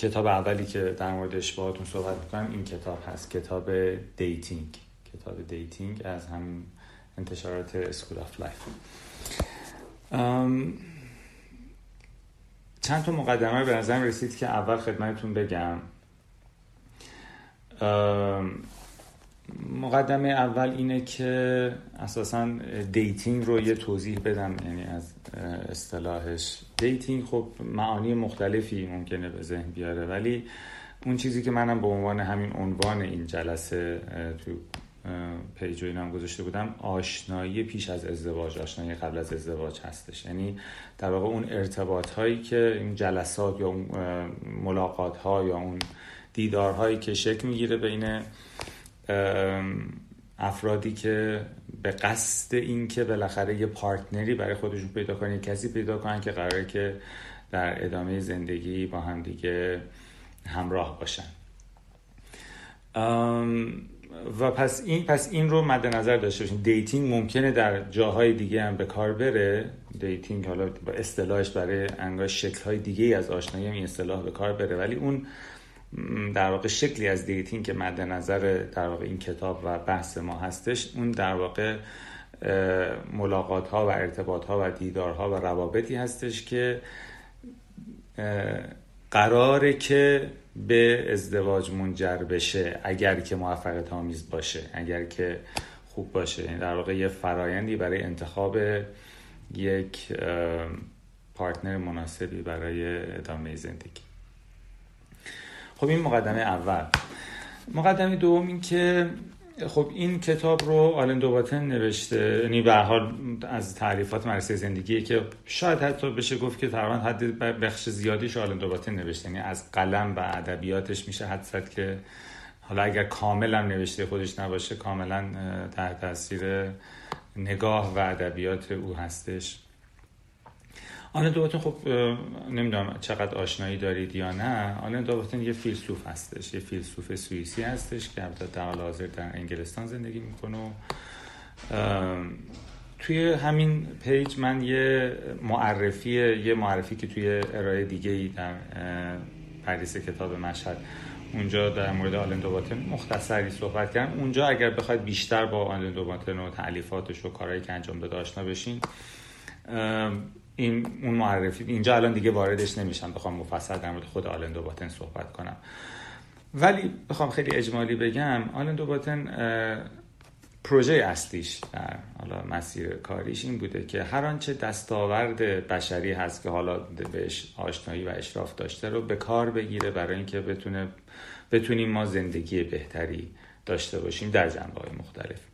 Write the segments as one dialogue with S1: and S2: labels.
S1: کتاب اولی که در موردش باهاتون صحبت می‌کنم این کتاب هست کتاب dating کتاب dating از هم انتشارات School of Life چند تا مقدمه به نظرم رسید که اول خدمتتون بگم. مقدمه اول اینه که اساسا dating رو یه توضیح بدم یعنی از اصطلاحش. dating خب معانی مختلفی ممکنه به ذهن بیاره ولی اون چیزی که منم به عنوان همین عنوان این جلسه تو page اینم گذاشته بودم آشنایی پیش از ازدواج آشنایی قبل از ازدواج هستش. یعنی در واقع اون ارتباط هایی که این جلسات یا اون ملاقات ها یا اون دیدارهایی که شکل می‌گیره بین افرادی که به قصد اینکه بالاخره یه partner ی برای خودشون پیدا کنن کسی پیدا کنن که قراره که در ادامه زندگی با هم دیگه همراه باشن. و پس این پس این رو مد نظر داشته باشین. dating ممکنه در جاهای دیگه هم به کار بره. dating حالا با اصطلاحش برای انگار شکل های دیگه از آشنایی این اصطلاح به کار بره. ولی اون در واقع شکلی از dating که مد نظر در واقع این کتاب و بحث ما هستش اون در واقع ملاقات ها و ارتباط ها و دیدارها و روابطی هستش که قراره که به ازدواج منجر بشه اگر که موفقیت آمیز باشه اگر که خوب باشه. یعنی در واقع یه فرایندی برای انتخاب یک پارتنر مناسبی برای ادامه زندگی. خب این مقدمه اول. مقدمه دوم این که خب این کتاب رو آلن دوباتن نوشته یعنی به حال از تعریفات مرسی زندگی که شاید حتی بشه گفت که تقریبا حد بخش زیادیش آلن دوباتن نوشته. یعنی از قلم و ادبیاتش میشه حد زد که حالا اگر کاملا نوشته خودش نباشه کاملا تحت تاثیر نگاه و ادبیات او هستش. آلن دوباتن خب نمی‌دونم چقدر آشنایی دارید یا نه. آلن دوباتن یه فیلسوف هستش یه فیلسوف سوئیسی هستش که البته در حال حاضر در انگلستان زندگی می‌کنه و توی همین page من یه معرفی یه معرفی که توی ارائه دیگه ای در پردیس کتاب مشهد اونجا در مورد آلن دوباتن مختصری صحبت کردم. اونجا اگر بخواید بیشتر با آلن دوباتن و تألیفاتش و کارهایی که انجام داده آشنا بشین این اون معرفی اینجا الان دیگه واردش نمیشم بخوام مفصل در مورد خود آلن دوباتن صحبت کنم. ولی بخوام خیلی اجمالی بگم آلن دوباتن پروژه اصلیش در حالا مسیر کاریش این بوده که هر آنچه دستاورد بشری هست که حالا بهش آشنایی و اشراف داشته رو به کار بگیره برای اینکه بتونه بتونیم ما زندگی بهتری داشته باشیم در جنبه های مختلف.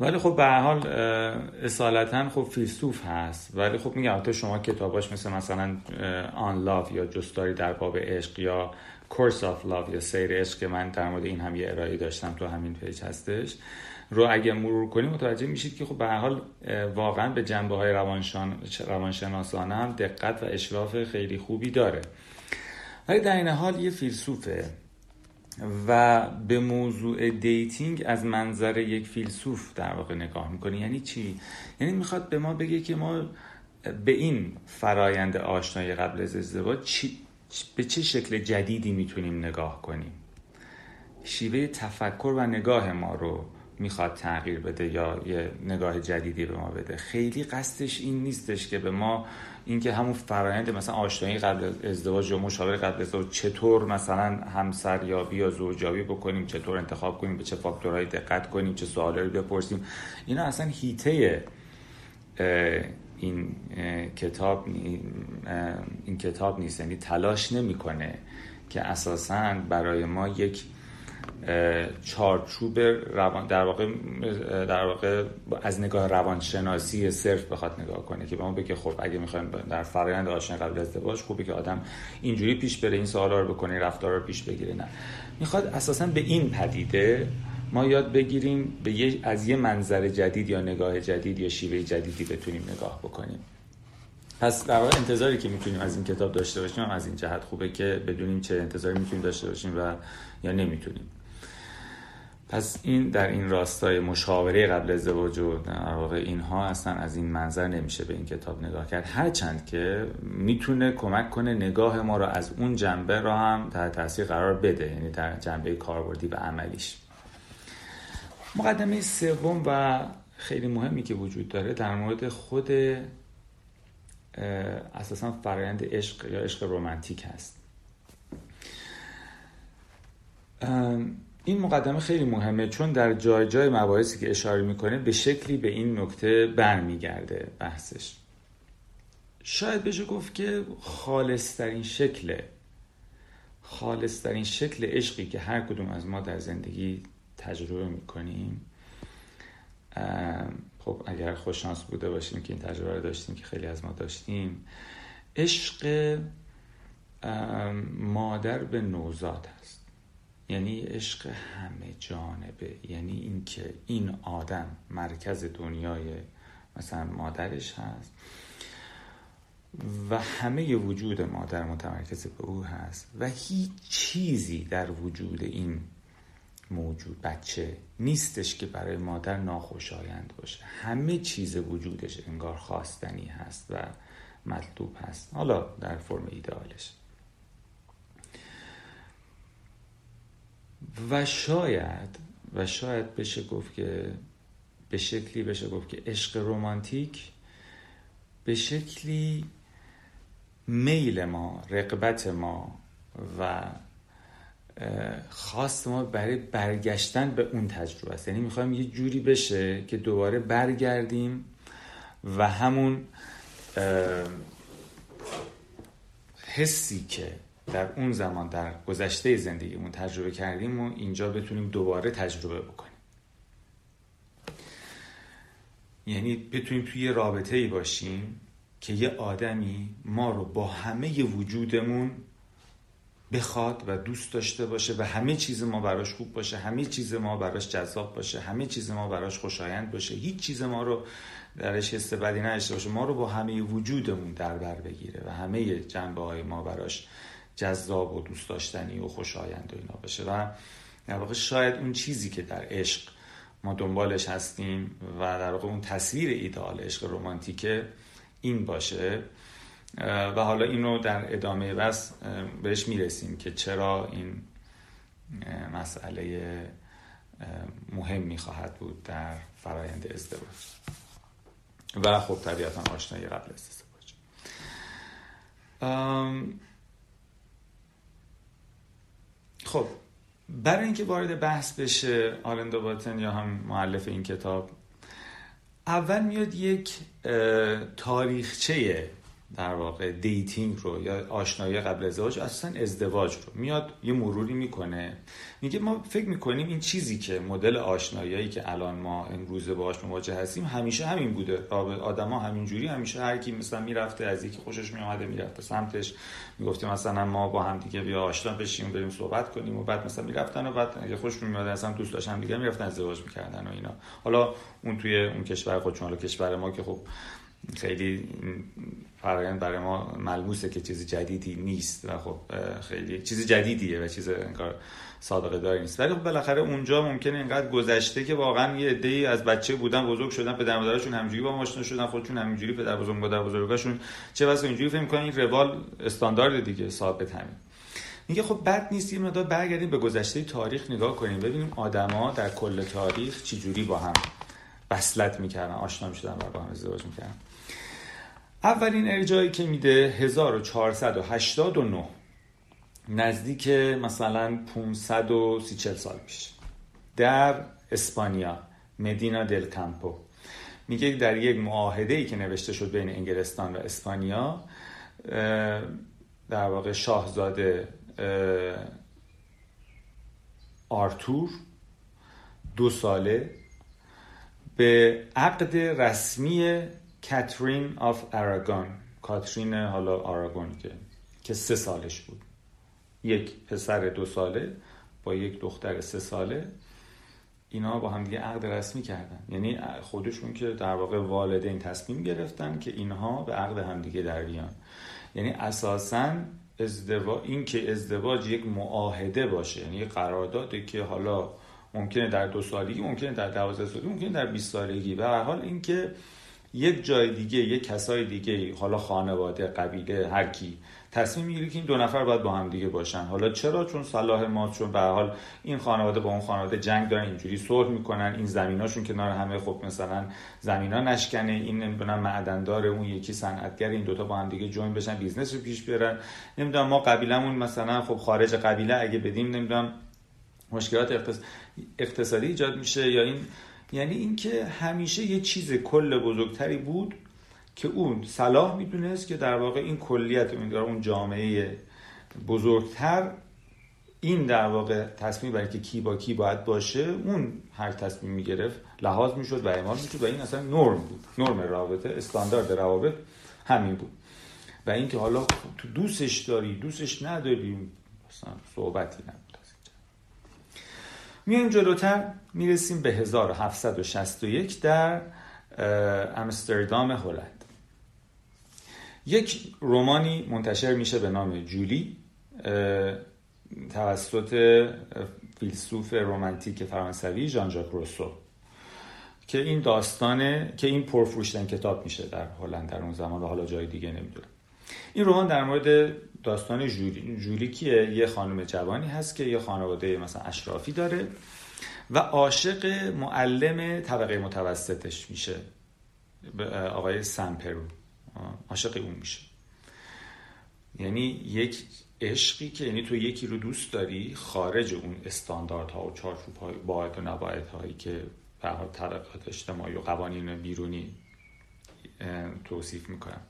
S1: ولی خب به حال اصالتا خب فیلسوف هست. ولی خب میگم تو شما کتاباش مثل مثلا آن لاف یا جستاری در باب عشق یا Course of Love یا سیر عشق که من در مورد این هم یه ارائه داشتم تو همین page هستش. رو اگه مرور کنیم متوجه میشید که خب به حال واقعا به جنبه های روانشان روانشناسانه هم دقت و اشراف خیلی خوبی داره. ولی در عین حال یه فیلسوفه. و به موضوع dating از منظر یک فیلسوف در واقع نگاه می‌کنه یعنی چی؟ یعنی می‌خواد به ما بگه که ما به این فرایند آشنایی قبل از ازدواج چی، به چه شکل جدیدی می‌تونیم نگاه کنیم شیوه تفکر و نگاه ما رو می‌خواد تغییر بده یا یه نگاه جدیدی به ما بده. خیلی قصدش این نیستش که به ما اینکه همون فرایند مثلا آشنایی قبل ازدواج یا مشاوره قبل ازدواج چطور مثلا همسر یا یا زوجیابی بکنیم چطور انتخاب کنیم به چه فاکتورهایی دقت کنیم چه سوالی رو بپرسیم. اینا اصلا هیته این کتاب این کتاب نیست. یعنی تلاش نمی‌کنه که اساسا برای ما یک چارچوب روان در واقع در واقع از نگاه روانشناسی صرف بخواد نگاه کنه که به ما بگه خب اگه می‌خوایم در فرآیند آشنایی قبل ازدواج خوبه که آدم اینجوری پیش بره این سوالا رو بکنه رفتار رو پیش بگیره نه. می‌خواد اساسا به این پدیده ما یاد بگیریم به یه از یه منظر جدید یا نگاه جدید یا شیوه جدیدی بتونیم نگاه بکنیم. پس در واقع انتظاری که می‌تونیم از این کتاب داشته باشیم از این جهت خوبه که بدونیم چه انتظاری می‌تونیم داشته باشیم و یا نمی‌تونیم. پس این در این راستای مشاوره قبل ازدواج و در واقع اینها اصلا از این منظر نمیشه به این کتاب نگاه کرد. هرچند که می‌تونه کمک کنه نگاه ما رو از اون جنبه را هم تحت تاثیر قرار بده یعنی در جنبه کاربردی و عملیش. مقدمه سوم و خیلی مهمی که وجود داره در مورد خود اساسا فرایند عشق یا عشق رومنتیک هست. این مقدمه خیلی مهمه چون در جای جای مباحثی که اشاره می‌کنه به شکلی به این نکته برمیگرده بحثش. شاید بشه گفت که خالصترین شکل خالصترین شکل عشقی که هر کدوم از ما در زندگی تجربه می‌کنیم خب اگر خوششانس بوده باشیم که این تجربه رو داشتیم که خیلی از ما داشتیم عشق مادر به نوزاد هست یعنی عشق همه جانبه. یعنی اینکه این آدم مرکز دنیای مثلا مادرش هست و همه وجود مادر متمرکز به او هست و هیچ چیزی در وجود این موجود بچه نیستش که برای مادر ناخوشایند باشه. همه چیز وجودش انگار خواستنی هست و مطلوب هست. حالا در فرم ایدئالش و شاید و شاید بشه گفت که به شکلی بشه گفت که عشق رومانتیک به شکلی میل ما رقبت ما و خواست ما برای برگشتن به اون تجربه است. یعنی می‌خوایم یه جوری بشه که دوباره برگردیم و همون حسی که در اون زمان در گذشته زندگیمون تجربه کردیم و اینجا بتونیم دوباره تجربه بکنیم. یعنی بتونیم توی یه رابطه باشیم که یه آدمی ما رو با همه وجودمون بخواد و دوست داشته باشه و همه چیز ما براش خوب باشه همه چیز ما براش جذاب باشه همه چیز ما براش خوشایند باشه. هیچ چیز ما رو درش حس بدی نداشته باشه. ما رو با همه وجودمون در بر بگیره و همه جنبه های ما براش جذاب و دوست داشتنی و خوشایند و اینا باشه و در واقع شاید اون چیزی که در عشق ما دنبالش هستیم و در واقع اون تصویر ایدال عشق رمانتیکه این باشه. و حالا اینو در ادامه بس بهش می‌رسیم که چرا این مسئله مهم می‌خواهد بود در فرایند ازدواج. و خب طبیعتا آشنایی قبل ازدواج. خب برای اینکه وارد بحث بشه آلندو باتن یا هم معلف این کتاب اول میاد یک تاریخچه در واقع dating رو یا آشنایی قبل ازدواج اصلا ازدواج رو. میاد یه مروری می‌کنه. میگه ما فکر می‌کنیم این چیزی که مدل آشنایی که الان ما امروزه باهاش مواجه هستیم همیشه همین بوده. آدما همینجوری همیشه هر کی مثلا می‌رفته از یکی خوشش میومده می‌رفته سمتش. می‌گفتیم مثلا ما با هم دیگه بیا آشنا بشیم بریم صحبت کنیم و بعد مثلا می‌رفتن و بعد اگه خوش میومد اصلا دوست داشتن دیگه می‌رفتن ازدواج می‌کردن و اینا. حالا اون توی اون کشور خودشون حالا کشور ما که خب خیلی فرایند برای ما ملموسه که چیز جدیدی نیست و خب خیلی چیز جدیدیه و چیز انگار صادقه داری نیست. ولی خب بالاخره اونجا ممکنه اینقدر گذشته که واقعا یه عده‌ای از بچه بودن بزرگ شدن پدر مادرشون همینجوری با آشنا شدن خودشون همینجوری پدر بزرگ مادر بزرگاشون چه واسه اینجوری فکر می‌کنن این روال استاندارد دیگه ثابت همین. میگه خب بد نیست یه مقدار برگردیم به گذشته تاریخ نگاه کنیم ببینیم آدما در کل تاریخ چی جوری با هم وصلت می‌کردن آشنا می‌شدن و با هم ازدواج می‌کردن. اولین ارجایی که میده 1489 نزدیک مثلا 530 سال پیش در اسپانیا مدینا دل کامپو میگه در یک معاهده ای که نوشته شد بین انگلستان و اسپانیا در واقع شاهزاده آرتور دو ساله به عقد رسمی کاترین آف اراگون کاترین حالا آراگون که که سه سالش بود. یک پسر دو ساله با یک دختر سه ساله. اینا با هم دیگه عقد رسمی کردن. یعنی خودشون که در واقع والدین تصمیم گرفتن که اینها به عقد همدیگه در بیان. یعنی اساسا ازدواج این که ازدواج یک معاهده باشه. یعنی قرارداده که حالا ممکنه در دو سالگی ممکنه در دوازده سالگی ممکنه در 20 سالگی. و هر حال اینکه یک جای دیگه یک کسای دیگه حالا خانواده قبیله هر کی تصمیم می‌گیره که این دو نفر باید با هم دیگه باشن. حالا چرا؟ چون صلاح ما چون به حال این خانواده با اون خانواده جنگ دارن اینجوری صلح می‌کنن این زمیناشون کنار همه خب مثلا زمینا نشکنه این نمی‌دونم معدندار اون یکی صنعتگر این دوتا با هم دیگه join بشن business رو پیش بیارن. نمی‌دونم ما قبیلمون مثلا خب خارج قبیله اگه بدیم نمی‌دونم مشکلات اقتصادی ایجاد میشه یا این یعنی اینکه همیشه یه چیز کل بزرگتری بود که اون صلاح می‌دونست که در واقع این کلیت اون جامعه بزرگتر. این در واقع تصمیم برای که کی با کی باید باشه اون هر تصمیم می‌گرفت لحاظ می‌شد و اعمال می‌شد و این اصلا نرم بود. نرم رابطه استاندارد روابط همین بود. و اینکه حالا تو دوستش داری دوستش نداری اصلا صحبتی نبود. میایم جلوتر می‌رسیم به 1761 در امستردام هلند. یک رومانی منتشر میشه به نام جولی توسط فیلسوف رومانتیک فرانسوی ژان ژاک روسو که این داستانه که این پرفروشتن کتاب میشه در هلند در اون زمان و حالا جای دیگه نمی‌دونم. این رمان در مورد داستان جولی جولی کیه یه خانم جوانی هست که یه خانواده مثلا اشرافی داره و عاشق معلم طبقه متوسطش میشه. آقای سمپرو عاشق اون میشه. یعنی یک عشقی که یعنی تو یکی رو دوست داری خارج اون استانداردها و چارچوب های باید و نباید هایی که به طبقات اجتماعی و قوانین بیرونی توصیف می‌کنم.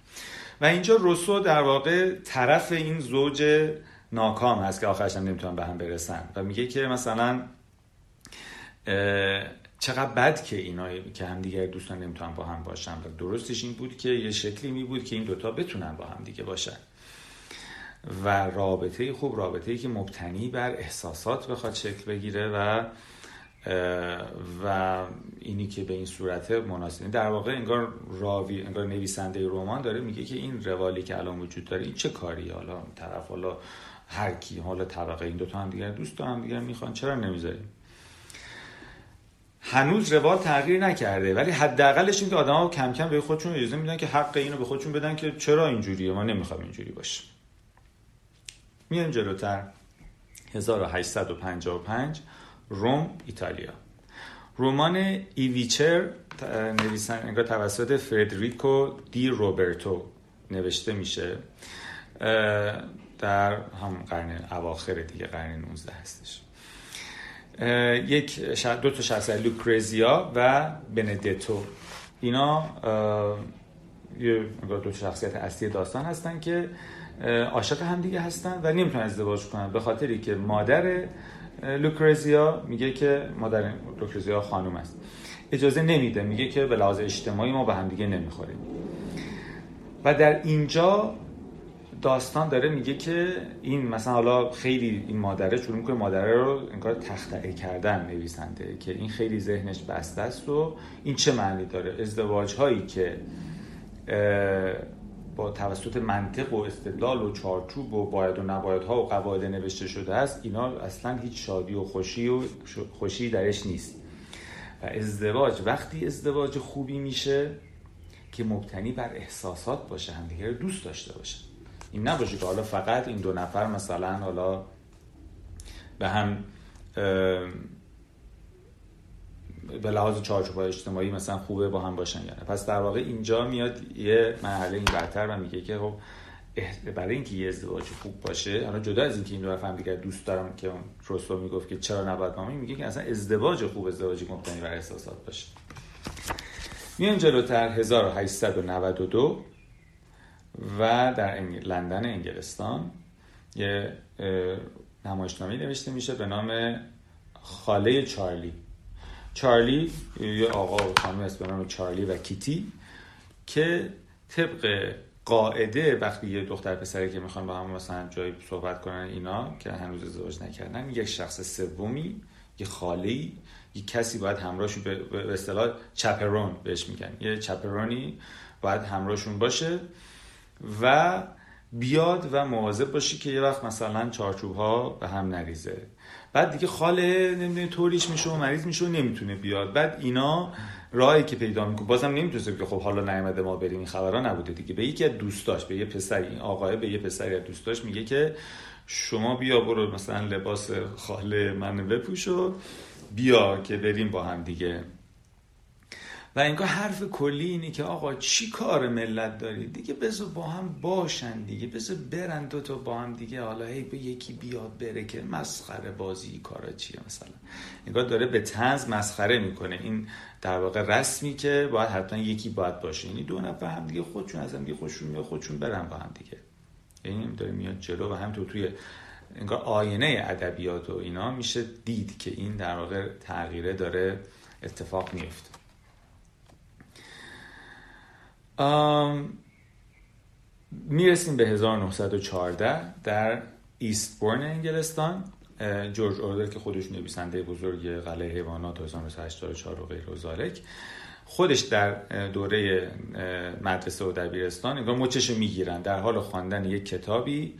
S1: و اینجا روسو در واقع طرف این زوج ناکام هست که آخرش هم نمی‌تونن به هم برسن. و میگه که مثلا چقدر بد که اینا که هم دیگر دوستان نمی‌تونن با هم باشن. و درستش این بود که یه شکلی می بود که این دوتا بتونن با هم دیگه باشن. و رابطه خوب رابطه که مبتنی بر احساسات بخواد شکل بگیره و و اینی که به این صورت مناسب. در واقع انگار راوی انگار نویسنده رمان داره میگه که این روالی که الان وجود داره این چه کاری؟ حالا طرف حالا هر کی حالا طبقه این دو تا هم دیگر دوست هم دیگر می‌خوان چرا نمی‌ذاریم؟ هنوز روال تغییر نکرده ولی حداقلش این که آدما کم کم به خودشون اجازه میدن که حق اینو به خودشون بدن که چرا اینجوریه ما نمی‌خوایم اینجوری باشه میایم جلوتر. 1855 روم ایتالیا. رمان ایویچر نویسن انگار توسط فردریکو دی روبرتو نوشته میشه در هم قرن اواخر دیگه قرن 19 هستش. یک دو تا شخص لوکرزیا و بندتو. اینا یه دو شخصیت اصلی داستان هستن که عاشق هم دیگه هستن و نمی‌تونن ازدواج کنن به خاطری که مادر لوکرزیا میگه که مادر لوکرزیا خانم است. اجازه نمیده میگه که به لحاظ اجتماعی ما به هم دیگه نمی‌خوریم. و در اینجا داستان داره میگه که این مثلا حالا خیلی این مادره شروع می‌کنه مادره رو انگار تختعه کردن نویسنده که این خیلی ذهنش بسته است و این چه معنی داره؟ ازدواج هایی که با توسط منطق و استدلال و چارچوب و باید و نباید ها و قواعد نوشته شده است اینا اصلا هیچ شادی و خوشی و خوشی درش نیست. و ازدواج وقتی ازدواج خوبی میشه که مبتنی بر احساسات باشه همدیگه دوست داشته باشه. این نباشه که حالا فقط این دو نفر مثلا حالا به هم به لحاظ چارچوب اجتماعی مثلا خوبه با هم باشن یعنی پس در واقع اینجا میاد یه مرحله این و میگه که خب برای اینکه یه ازدواج خوب باشه حالا جدا از اینکه این دو نفر هم دیگر دوست دارم که روسو می‌گفت که چرا نباید مامی میگه که اصلا ازدواج خوب ازدواجی مبتنی بر احساسات باشه. میان جلوتر 1892 و در لندن انگلستان یه نمایشنامه نوشته میشه به نام خاله چارلی. چارلی یه آقا و خانم است به نام چارلی و کیتی که طبق قاعده وقتی یه دختر پسری که می‌خوان با هم مثلا جایی صحبت کنن اینا که هنوز ازدواج نکردن یک شخص سومی یه خاله یه کسی باید همراهشون به اصطلاح چپرون بهش میگن. یه چپرونی باید همراهشون باشه و بیاد و مواظب باشی که یه وقت مثلا چارچوب ها به هم نریزه. بعد دیگه خاله نمی‌دونه طوریش میشه و مریض میشه و نمی‌تونه بیاد. بعد اینا راهی که پیدا می‌کنه بازم نمی‌تونه که خب حالا نیومده ما بریم این خبرها نبوده دیگه. به یکی از دوستاش به یه پسر این آقای به یه پسری از دوستاش میگه که شما بیا برو مثلا لباس خاله من بپوش و بیا که بریم با هم دیگه. و انگار حرف کلی اینه که آقا چی کار ملت داری؟ دیگه بذار با هم باشن دیگه بذار برن دو تا با هم دیگه. حالا هی به یکی بیاد بره که مسخره بازی کارا چیه مثلا؟ انگار داره به تنز مسخره می‌کنه. این در واقع رسمی که باید حتما یکی باید باشه. یعنی دو نفر هم دیگه خودشون از هم دیگه خودشون میاد خودشون برن با هم دیگه. یعنی داره میاد جلو و هم تو توی انگار آینه ادبیات و اینا میشه دید که این در واقع تغییره داره اتفاق میفته می‌رسیم به 1914 در ایستبورن انگلستان. جورج اورول که خودش نویسنده بزرگ قلعه حیوانات 1984 و غیر و ذالک خودش در دوره مدرسه و دبیرستان انگار مچش می‌گیرن. در حال خواندن یک کتابی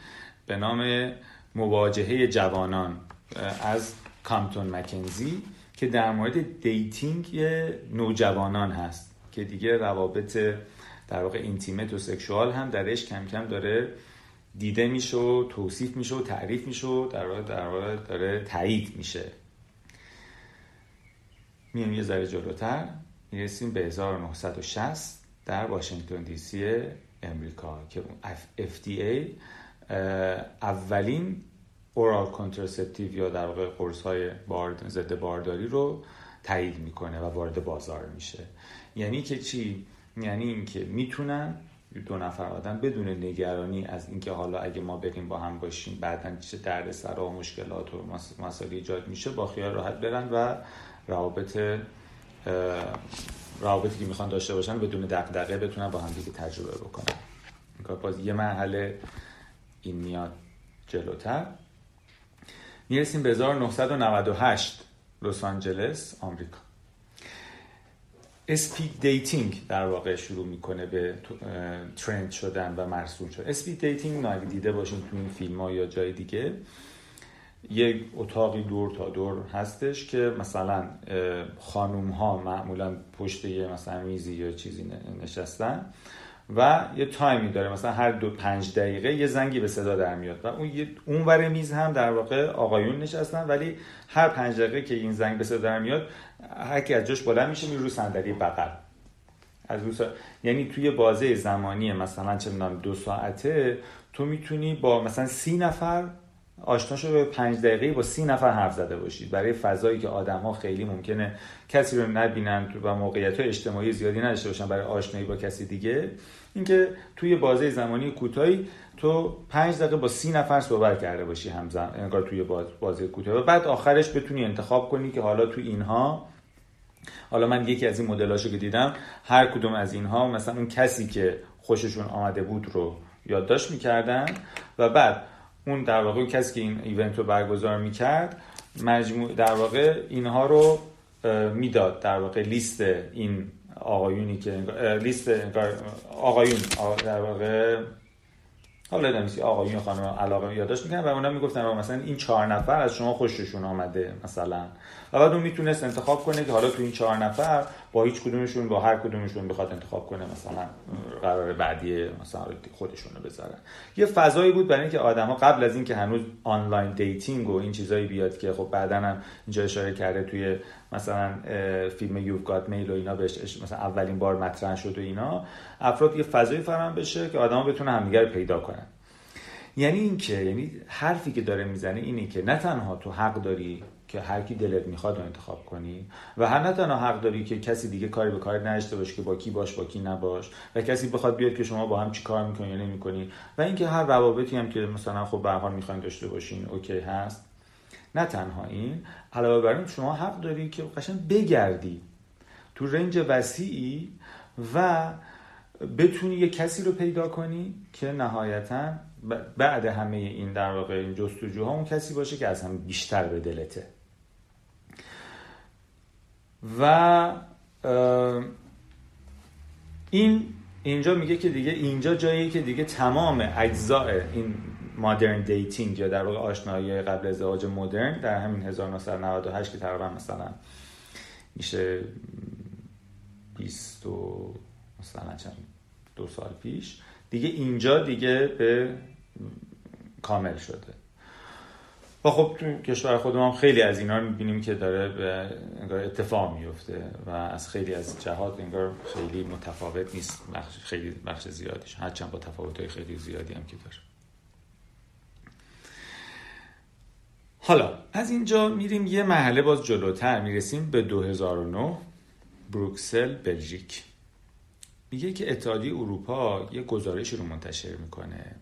S1: به نام مواجهه جوانان از کامتون مکنزی که در مورد dating نوجوانان هست که دیگه روابط در واقع intimate و sexual هم درش کم کم داره دیده میشه و توصیف میشه و تعریف میشه و در واقع, در واقع داره تایید میشه. میام یه ذره جلوتر. می‌رسیم به 1960 در واشنگتن دی سی امریکا که FDA اولین اورال کنترسپتیو یا در واقع قرص های بارد ضد بارداری رو تایید می‌کنه و وارد بازار میشه. یعنی که چی؟ یعنی اینکه می‌تونن دو نفر آدم بدون نگرانی از اینکه حالا اگه ما بریم با هم باشیم بعدا چه دردسر و مشکلات و مسائل ایجاد میشه با خیال راحت برن و روابط روابطی که می‌خوان داشته باشن بدون دغدغه بتونن با هم دیگه تجربه بکنن. باز یه مرحله این میاد جلوتر. می‌رسیم به 1998 لس آنجلس آمریکا. speed dating در واقع شروع می‌کنه به trend شدن و مرسوم شدن speed dating اگه دیده باشین تو این فیلم ها یا جای دیگه یک اتاقی دور تا دور هستش که مثلا خانوم ها معمولا پشت یه مثلا میزی یا چیزی نشستن. و یه تایمی داره. مثلا هر دو پنج دقیقه یه زنگی به صدا در میاد. و اون اون ور میز هم در واقع آقایون نشستن ولی هر پنج دقیقه که این زنگ به صدا در میاد هر کی از جاش بلند میشه میره رو صندلی بغل. از رو یعنی توی بازه زمانی مثلا چه دو ساعته تو می‌تونی با مثلا سی نفر آشنا به پنج دقیقه با سی نفر حرف زده باشید. برای فضایی که آدم ها خیلی ممکنه کسی رو نبینن و موقعیت های اجتماعی زیادی نداشته باشن برای آشنایی با کسی دیگه. اینکه توی بازه زمانی کوتاهی تو پنج دقیقه با سی نفر صحبت کرده باشی همزمان انگار توی بازه کوتاه. و بعد آخرش بتونی انتخاب کنی که حالا تو اینها حالا من یکی از این مدلاشو که دیدم هر کدوم از اینها مثلا اون کسی که خوششون آمده بود رو یادداشت می‌کردن. و بعد اون در واقع کسی که این ایونت رو برگزار می‌کرد مجموع در واقع اینها رو می‌داد در واقع لیست این آقایونی که لیست آقایون در واقع حالا نمیسی آقایون خانم علاقه یادداشت می‌کنن و اونا می‌گفتن مثلا این چهار نفر از شما خوششون آمده مثلا. و بعد اون می‌تونست انتخاب کنه که حالا تو این چهار نفر با هیچ کدومشون با هر کدومشون بخواد انتخاب کنه مثلا قرار بعدی مثلا خودشون رو بذارن. یه فضایی بود برای اینکه آدما قبل از اینکه هنوز online dating و این چیزایی بیاد که خب بعدا هم اینجا اشاره کرده توی مثلا فیلم یو گات میل و اینا بهش مثلا اولین بار مطرح شد و اینا افراد یه فضایی فراهم بشه که آدما بتونن همدیگه رو پیدا کنن. یعنی اینکه یعنی حرفی که داره می‌زنه اینه که نه تنها تو حق داری که هر کی دلت می‌خواد رو انتخاب کنی. و هر نه تنها حق داری که کسی دیگه کاری به کار نداشته باشه که با کی باش با کی نباش. و کسی بخواد بیاد که شما با هم چی کار می‌کنی یا نمی‌کنی. و اینکه هر روابطی هم که مثلا خب به حال می‌خواین داشته باشین اوکی هست. نه تنها این علاوه بر این شما حق داری که قشنگ بگردی تو رنج وسیعی و بتونی یه کسی رو پیدا کنی که نهایتا بعد همه این در واقع این جستجوها اون کسی باشه که از هم بیشتر به دلته. و این اینجا میگه که دیگه اینجا جایی که دیگه تمام اجزاء این modern dating یا در واقع آشنایی قبل ازدواج مدرن در همین 1998 که تقریبا مثلا میشه 20 مثلا چند دو سال پیش دیگه اینجا دیگه به کامل شده. و خب تو کشور خودم هم خیلی از اینا رو می‌بینیم که داره انگار اتفاق میفته و از خیلی از جهات انگار خیلی متفاوت نیست بخش خیلی بخش زیادیش. هرچند با تفاوت خیلی زیادی هم که داره. حالا از اینجا میریم یه محله باز جلوتر. می‌رسیم به 2009 بروکسل بلژیک. میگه که اتحادیه اروپا یه گزارش رو منتشر می‌کنه.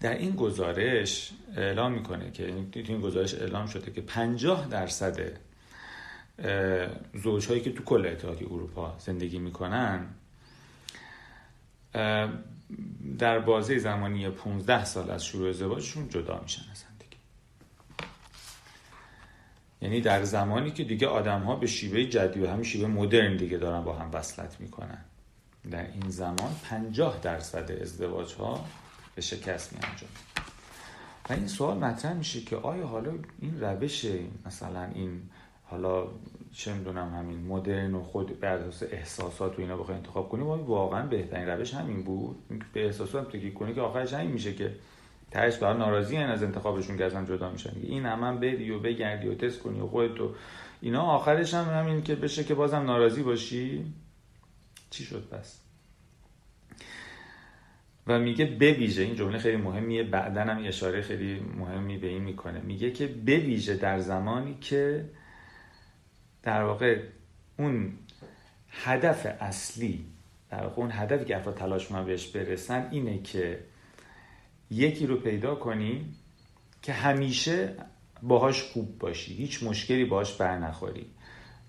S1: در این گزارش اعلام می‌کنه که این گزارش اعلام شده که 50 درصد زوجهایی که تو کل اتحادیه اروپا زندگی می‌کنن در بازه زمانی 15 سال از شروع ازدواجشون جدا میشن از زندگی. یعنی در زمانی که دیگه آدم ها به شیوه جدی و همین شیوه مدرن دیگه دارن با هم وصلت می‌کنن. در این زمان 50 درصد ازدواج ها به شکست می انجام و این سوال مطرح میشه که آیا حالا این روش مثلا این حالا چه می‌دونم همین مدرن و خود بر اساس احساسات و اینا بخوای انتخاب کنی واقعا بهترین روش همین بود. به احساسات تکی کنی که آخرش همین میشه که تهش برای ناراضی این از انتخابشون که ازم جدا میشن. این هم, هم بری و بگردی و تست کنی و خودتو اینا. آخرش هم همین که بشه که بازم ناراضی باشی. چی شد پس؟ و میگه بویژه این جمله خیلی مهمیه بعدا هم اشاره خیلی مهمی به این می‌کنه. میگه که بویژه در زمانی که در واقع اون هدف اصلی در واقع اون هدفی که افراد تلاش ما بهش برسن اینه که یکی رو پیدا کنی که همیشه باهاش خوب باشی هیچ مشکلی باهاش بر نخوری.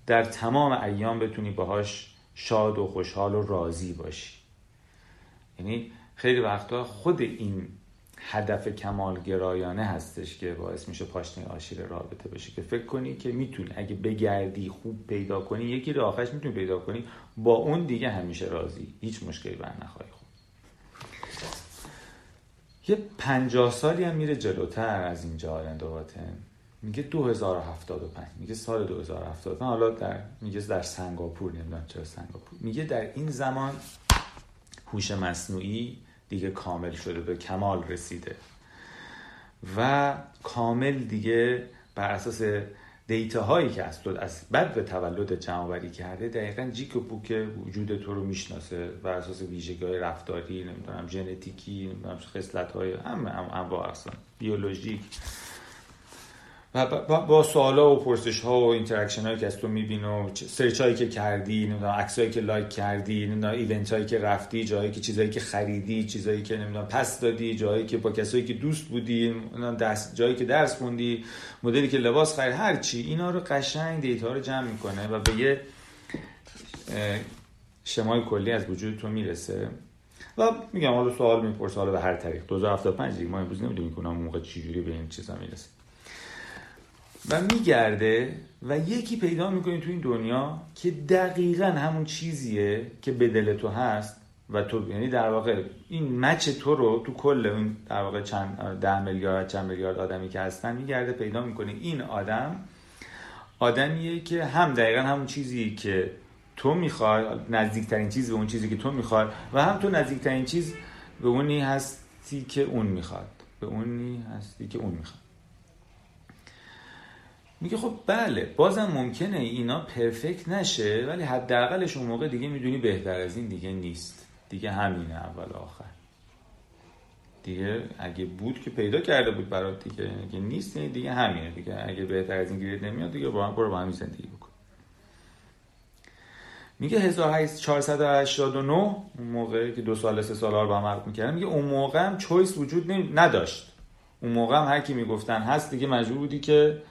S1: در تمام ایام بتونی باهاش شاد و خوشحال و راضی باشی. یعنی خیلی وقتا خود این هدف کمال گرایانه هستش که باعث میشه پاشنه آشیل رابطه بشه که فکر کنی که می‌تونی اگه بگردی خوب پیدا کنی یکی رو آخرش می‌تونی پیدا کنی با اون دیگه همیشه راضی هیچ مشکلی بر نخواهی خوب یه پنجاه سالی هم میره جلوتر از اینجا آرندواتن میگه 2075 میگه سال 2075 حالا در میگه در سنگاپور نمی‌دونم چرا سنگاپور. میگه در این زمان هوش مصنوعی دیگه کامل شده به کمال رسیده. و کامل دیگه بر اساس data هایی که از از بدو تولد جمع کرده دقیقا جیک و پوک وجود تو رو می‌شناسه بر اساس ویژگی های رفتاری نمی‌دونم ژنتیکی نمی‌دونم خصلت های هم هم اصلا بیولوژیک و با سوالا و پرسش ها و interaction هایی که از تو میبینه و search هایی که کردی نمی‌دونم عکس هایی که like کردی نمی‌دونم event هایی که رفتی جایی که چیزایی که خریدی چیزایی که نمی‌دونم پس دادی جایی که با کسایی که دوست بودی دست جایی که درس خوندی مدلی که لباس خرید هر چی اینا رو قشنگ دیتا رو جمع می‌کنه و به یه شمای کلی از وجود تو می‌رسه. و میگم حالا سوال می‌پرسه حالا به هر طریق. 2075 دیگه ما امروز نمی‌دونیم که اون موقع چجوری به این چیزا می‌رسه. و میگرده و یکی پیدا می‌کنی تو این دنیا که دقیقا همون چیزیه که به دل تو هست و تو یعنی در واقع این مچ تو رو تو کل اون در واقع چند ده میلیارد چند میلیارد آدمی که هستن میگرده پیدا می‌کنی این آدم آدمیه که هم دقیقا همون چیزی که تو می‌خوای نزدیکترین چیز به اون چیزی که تو می‌خوای و هم تو نزدیکترین چیز به اونی هستی که اون می‌خواد. به اونی هستی که اون می‌خواد. میگه خب بله بازم ممکنه اینا پرفکت نشه ولی حداقلش اون موقع دیگه می‌دونی بهتر از این دیگه نیست. دیگه همینه اول آخر. دیگه اگه بود که پیدا کرده بود برات دیگه اگه نیست دیگه همینه. دیگه اگه بهتر از این گیرت نمیاد دیگه با هم برو با همین زندگی بکن. میگه 1489 اون موقع که دو سال سه سال با هم عقد می‌کردن میگه اون موقع هم چویس وجود نداشت. اون موقع هم هر کی می‌گفتن هست دیگه مجبور بودی که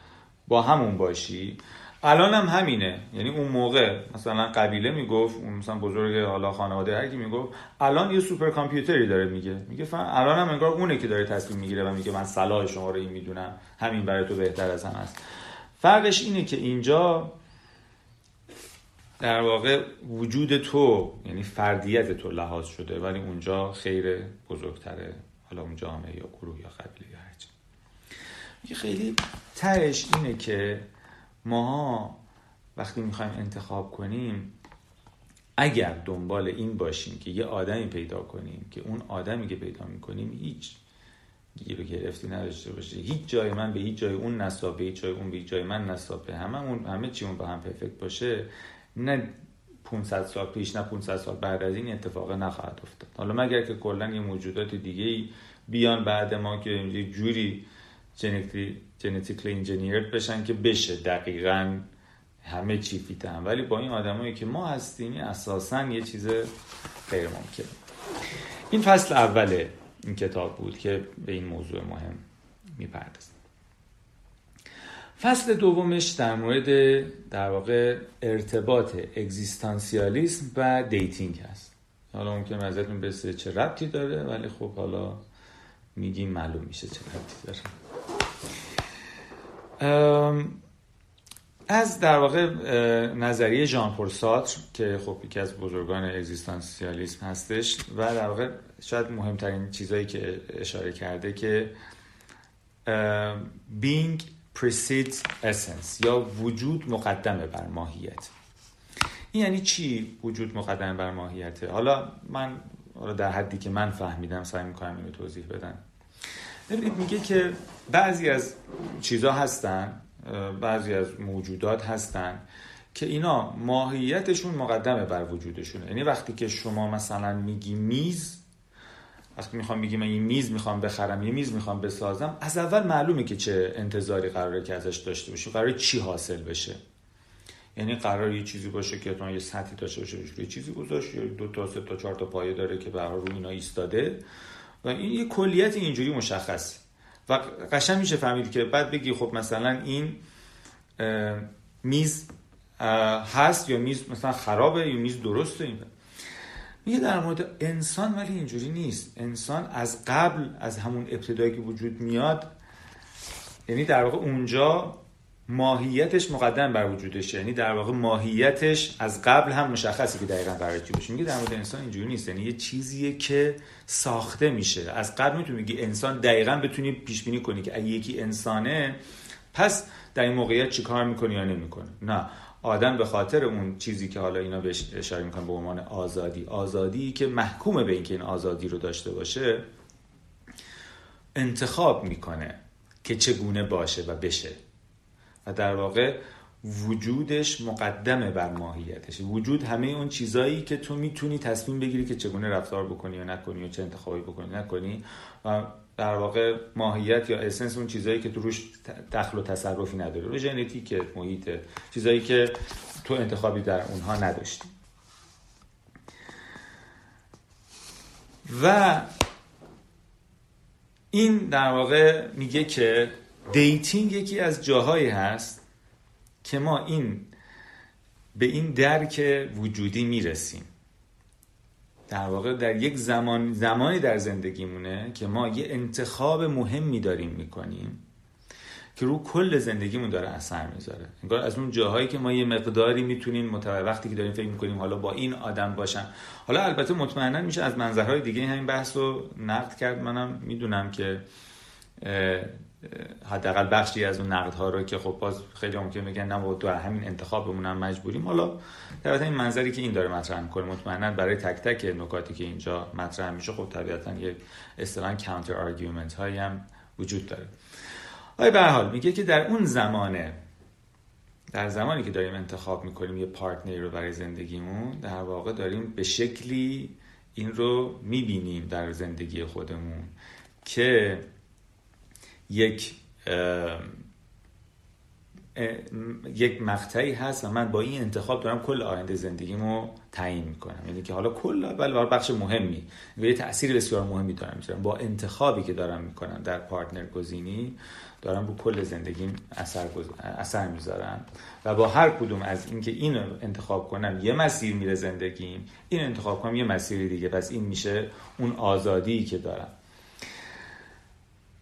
S1: با همون باشی. الان هم همینه. یعنی اون موقع مثلا قبیله می‌گفت اون مثلا بزرگ حالا خانواده هر کی می‌گفت الان یه سوپر کامپیوتری داره میگه. میگه الان هم انگار اونه که داره تصمیم می‌گیره و میگه من صلاح شما رو این می‌دونم. همین برای تو بهتر از هم هست. فرقش اینه که اینجا در واقع وجود تو یعنی فردیت تو لحاظ شده ولی اونجا خیر بزرگتره. حالا اون جامعه یا گروه یا قبیله یا هرچی. خیلی تهش اینه که ما وقتی می‌خوایم انتخاب کنیم اگر دنبال این باشیم که یه آدمی پیدا کنیم که اون آدمی که پیدا می‌کنیم هیچ گیر و گرفتی نداشته باشه. هیچ جای من به هیچ جای اون نصابه هیچ جای اون به هیچ جای من نصابه همه اون همه چی اون با هم پرفکت باشه نه 500 سال پیش نه 500 سال بعد از این اتفاق نخواهد افتاد. حالا مگر که کلا یه موجودات دیگه بیان بعد ما که یه جوری ژنتیکلی انجینیرد بشن که بشه. دقیقا همه چی fit ان. ولی با این آدمایی که ما هستیم اساسا یه چیز غیر ممکن. این فصل اول این کتاب بود که به این موضوع مهم می‌پردازه فصل دومش در مورد در واقع ارتباط اگزیستانسیالیسم و dating هست. حالا ممکن ازتون بپرسه چه ربطی داره ولی خب حالا میگیم معلوم میشه چه ربطی داره. از در واقع نظریه ژان پل ساتر که خب یکی از بزرگان اگزیستانسیالیسم هستش و در واقع شاید مهمترین چیزهایی که اشاره کرده که being precedes essence یا وجود مقدمه بر ماهیت. این یعنی چی وجود مقدمه بر ماهیته؟ حالا من حالا در حدی که من فهمیدم سعی می‌کنم اینو توضیح بدم. ببینید میگه که بعضی از چیزها هستن بعضی از موجودات هستن که اینا ماهیتشون مقدمه بر وجودشونه. یعنی وقتی که شما مثلا میگی میز وقتی می‌خوام بگی من این میز می‌خوام بخرم یه میز می‌خوام بسازم از اول معلومه که چه انتظاری قراره که ازش داشته باشه قراره چی حاصل بشه. یعنی قرار یه چیزی باشه که تو یه سطحی داشته باشه یه چیزی گذاشت یا دو تا سه تا چهار تا پایه داره که به رو اینا ایستاده. این یه کلیت اینجوری مشخص و قشنگ میشه فهمید که بعد بگی خب مثلا این میز هست یا میز مثلا خرابه یا میز درسته این. میگه در مورد انسان ولی اینجوری نیست. انسان از قبل از همون ابتدایی که وجود میاد یعنی در واقع اونجا ماهیتش مقدم بر وجودشه یعنی در واقع ماهیتش از قبل هم مشخصی که دقیقا قرار چی باشه. میگه در مورد انسان اینجوری نیست. یعنی یه چیزیه که ساخته میشه. از قبل می‌تونی میگی انسان دقیقا بتونی پیش بینی کنی که یکی انسانه پس در این موقعیت چی کار می‌کنه یا نمی‌کنه؟ نه. آدم به خاطر اون چیزی که حالا اینا بهش اشاره می‌کنن به عنوان آزادی. آزادی که محکومه به اینکه این آزادی رو داشته باشه انتخاب می‌کنه که چگونه باشه و بشه. در واقع وجودش مقدمه بر ماهیتش. وجود همه اون چیزایی که تو می‌تونی تصمیم بگیری که چگونه رفتار بکنی یا نکنی یا چه انتخابی بکنی نکنی و در واقع ماهیت یا essence اون چیزایی که تو روش دخل و تصرفی نداره رو ژنتیک محیط چیزایی که تو انتخابی در اونها نداشتی. و این در واقع میگه که dating یکی از جاهایی هست که ما این به این درک وجودی می‌رسیم. در واقع در یک زمان زمانی در زندگیمونه که ما یه انتخاب مهمی داریم می‌کنیم که رو کل زندگیمون داره اثر می‌ذاره. انگار از اون جاهایی که ما یه مقداری می‌تونیم متوجه وقتی که داریم فکر می‌کنیم حالا با این آدم باشم. حالا البته مطمئنا میشه از منظرهای دیگه همین بحث رو نقد کرد. منم می‌دونم که حداقل بخشی از اون نقد ها رو که خب باز خیلی ممکن میگن نه تو همین انتخابمون هم مجبوریم. حالا در این منظری که این داره مطرح می‌کنه مطمئنا برای تک تک نکاتی که اینجا مطرح میشه خب طبیعتا یک اصطلاحا counter argument هایی هم وجود داره. ولی به هر حال میگه که در اون زمانه در زمانی که داریم انتخاب می‌کنیم یه partner ی رو برای زندگیمون در واقع داریم به شکلی این رو می‌بینیم در زندگی خودمون که یک یک مقطعی هست و من با این انتخاب دارم کل آینده زندگیمو تعیین می‌کنم. یعنی که حالا کل بله بخش مهمی. و یه تأثیر بسیار مهمی دارم می‌ذارم. با انتخابی که دارم می‌کنم در پارتنر گزینی دارم رو کل زندگیم اثر, اثر می‌ذارم. و با هر کدوم از اینکه این انتخاب کنم یه مسیر میره زندگیم. این انتخاب کنم یه مسیر دیگه. پس این میشه اون آزادی که دارم.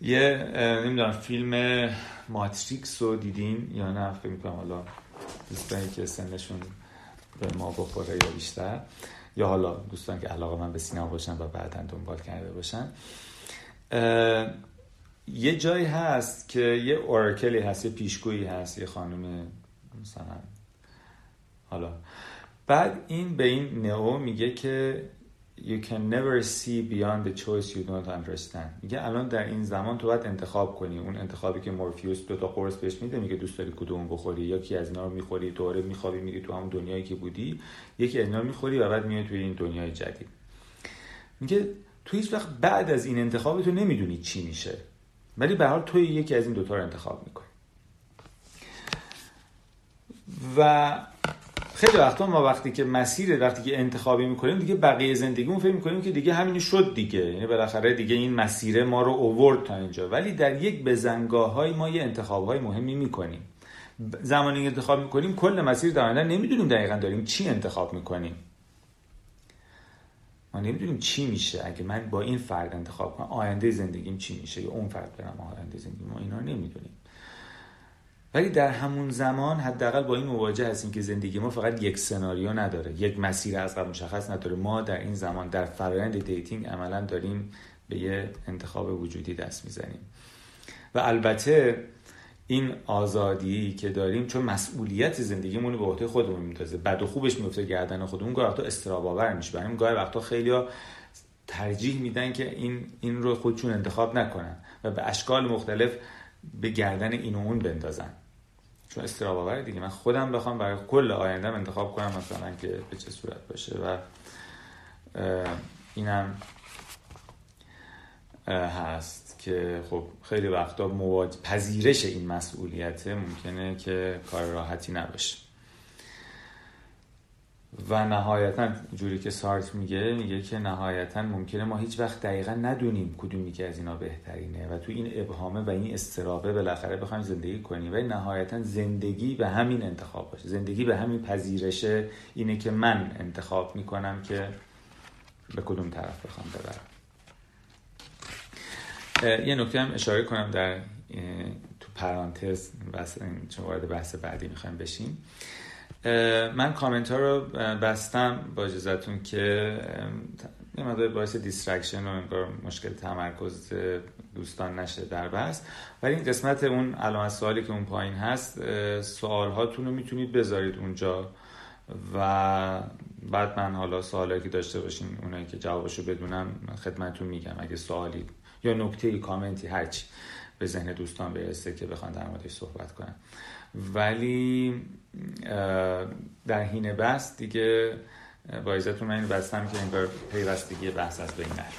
S1: یه نمی‌دونم فیلم ماتریکس رو دیدین یا نه؟ فکر می‌کنم حالا دوستانی که سنشون به ما بخوره یا بیشتر. یا حالا دوستان که علاقه من به سینما باشن و بعدا دنبال کرده باشن. یه جایی هست که یه اورکلی هست یه پیشگویی هست یه خانم مثلا حالا. بعد این به این نئو میگه که You can never see beyond the choice you don't understand. میگه الان در این زمان تو باید انتخاب کنی. اون انتخابی که مورفیوس دو تا قرص بهش میده میگه دوست داری کدوم بخوری؟ یکی از اینا رو می‌خوری؟ دوره میخوابی میری تو همون دنیایی که بودی. یکی از اینا می‌خوری و بعد میای توی این دنیای جدید. میگه تو هیچ وقت بعد از این انتخاب تو نمی‌دونی چی میشه. ولی به حال توی یکی از این دوتا رو انتخاب می‌کنی. و خیلی وقتا ما وقتی که مسیر وقتی که انتخابی می‌کنیم دیگه بقیه زندگیمون فکر می‌کنیم که دیگه همین شد دیگه. یعنی بالاخره دیگه این مسیر ما رو اوورد تا اینجا. ولی در یک بزنگاه های ما یه انتخاب های مهمی می‌کنیم. زمانی انتخاب می‌کنیم کل مسیر در نمی‌دونیم دقیقا داریم چی انتخاب می‌کنیم. ما نمی‌دونیم چی میشه. اگه من با این فرد انتخاب کنم آینده زندگیم چی میشه؟ یا اون فرد برم آینده زندگی ما اینا نمی‌دونیم. ولی در همون زمان حداقل با این مواجه هستیم که زندگی ما فقط یک سناریو نداره یک مسیر از قبل مشخص نداره. ما در این زمان در فرآیند dating عملا داریم به یه انتخاب وجودی دست می‌زنیم. و البته این آزادی که داریم چون مسئولیت زندگیمون رو به عهده خودمون میندازه بد و خوبش میفته گردن خودمون گاهی وقتا اضطراب‌آور میشه. برای گاهی وقتا خیلی ترجیح میدن که این این رو خودشون انتخاب نکنن و به اشکال مختلف به گردن این و اون بندازن. چون استراباور دیگه. من خودم بخوام برای کل آیندهم انتخاب کنم مثلا که به چه صورت باشه و اینم هست که خب خیلی وقتا مواجه پذیرش این مسئولیت ممکنه که کار راحتی نباشه. و نهایتا جوری که سارت میگه میگه که نهایتا ممکنه ما هیچ وقت دقیقا ندونیم کدومی که از اینا بهترینه و تو این ابهامه و این استرابه بالاخره بخوایم زندگی کنیم. و نهایتا زندگی به همین انتخاب باشه. زندگی به همین پذیرشه اینه که من انتخاب می‌کنم که به کدوم طرف بخوام ببرم. یه نکته هم اشاره کنم در تو پرانتز چون وارد بحث بعدی می‌خوایم بشیم. من کامنت ها رو بستم با اجازتون که یه مقدار باعث distraction و انگار مشکل تمرکز دوستان نشه در بحث. ولی این قسمت اون علامت سوالی که اون پایین هست سوال هاتون رو می‌تونید بذارید اونجا و بعد من حالا سوالی که داشته باشین اونایی که جوابشو بدونم خدمتتون میگم. اگه سوالی یا نکته کامنتی هرچی به ذهن دوستان برسه که بخوان در موردش صحبت کنن. ولی در حین بحث دیگه با من این بستم که انگار پیوستگی بحث از بین نر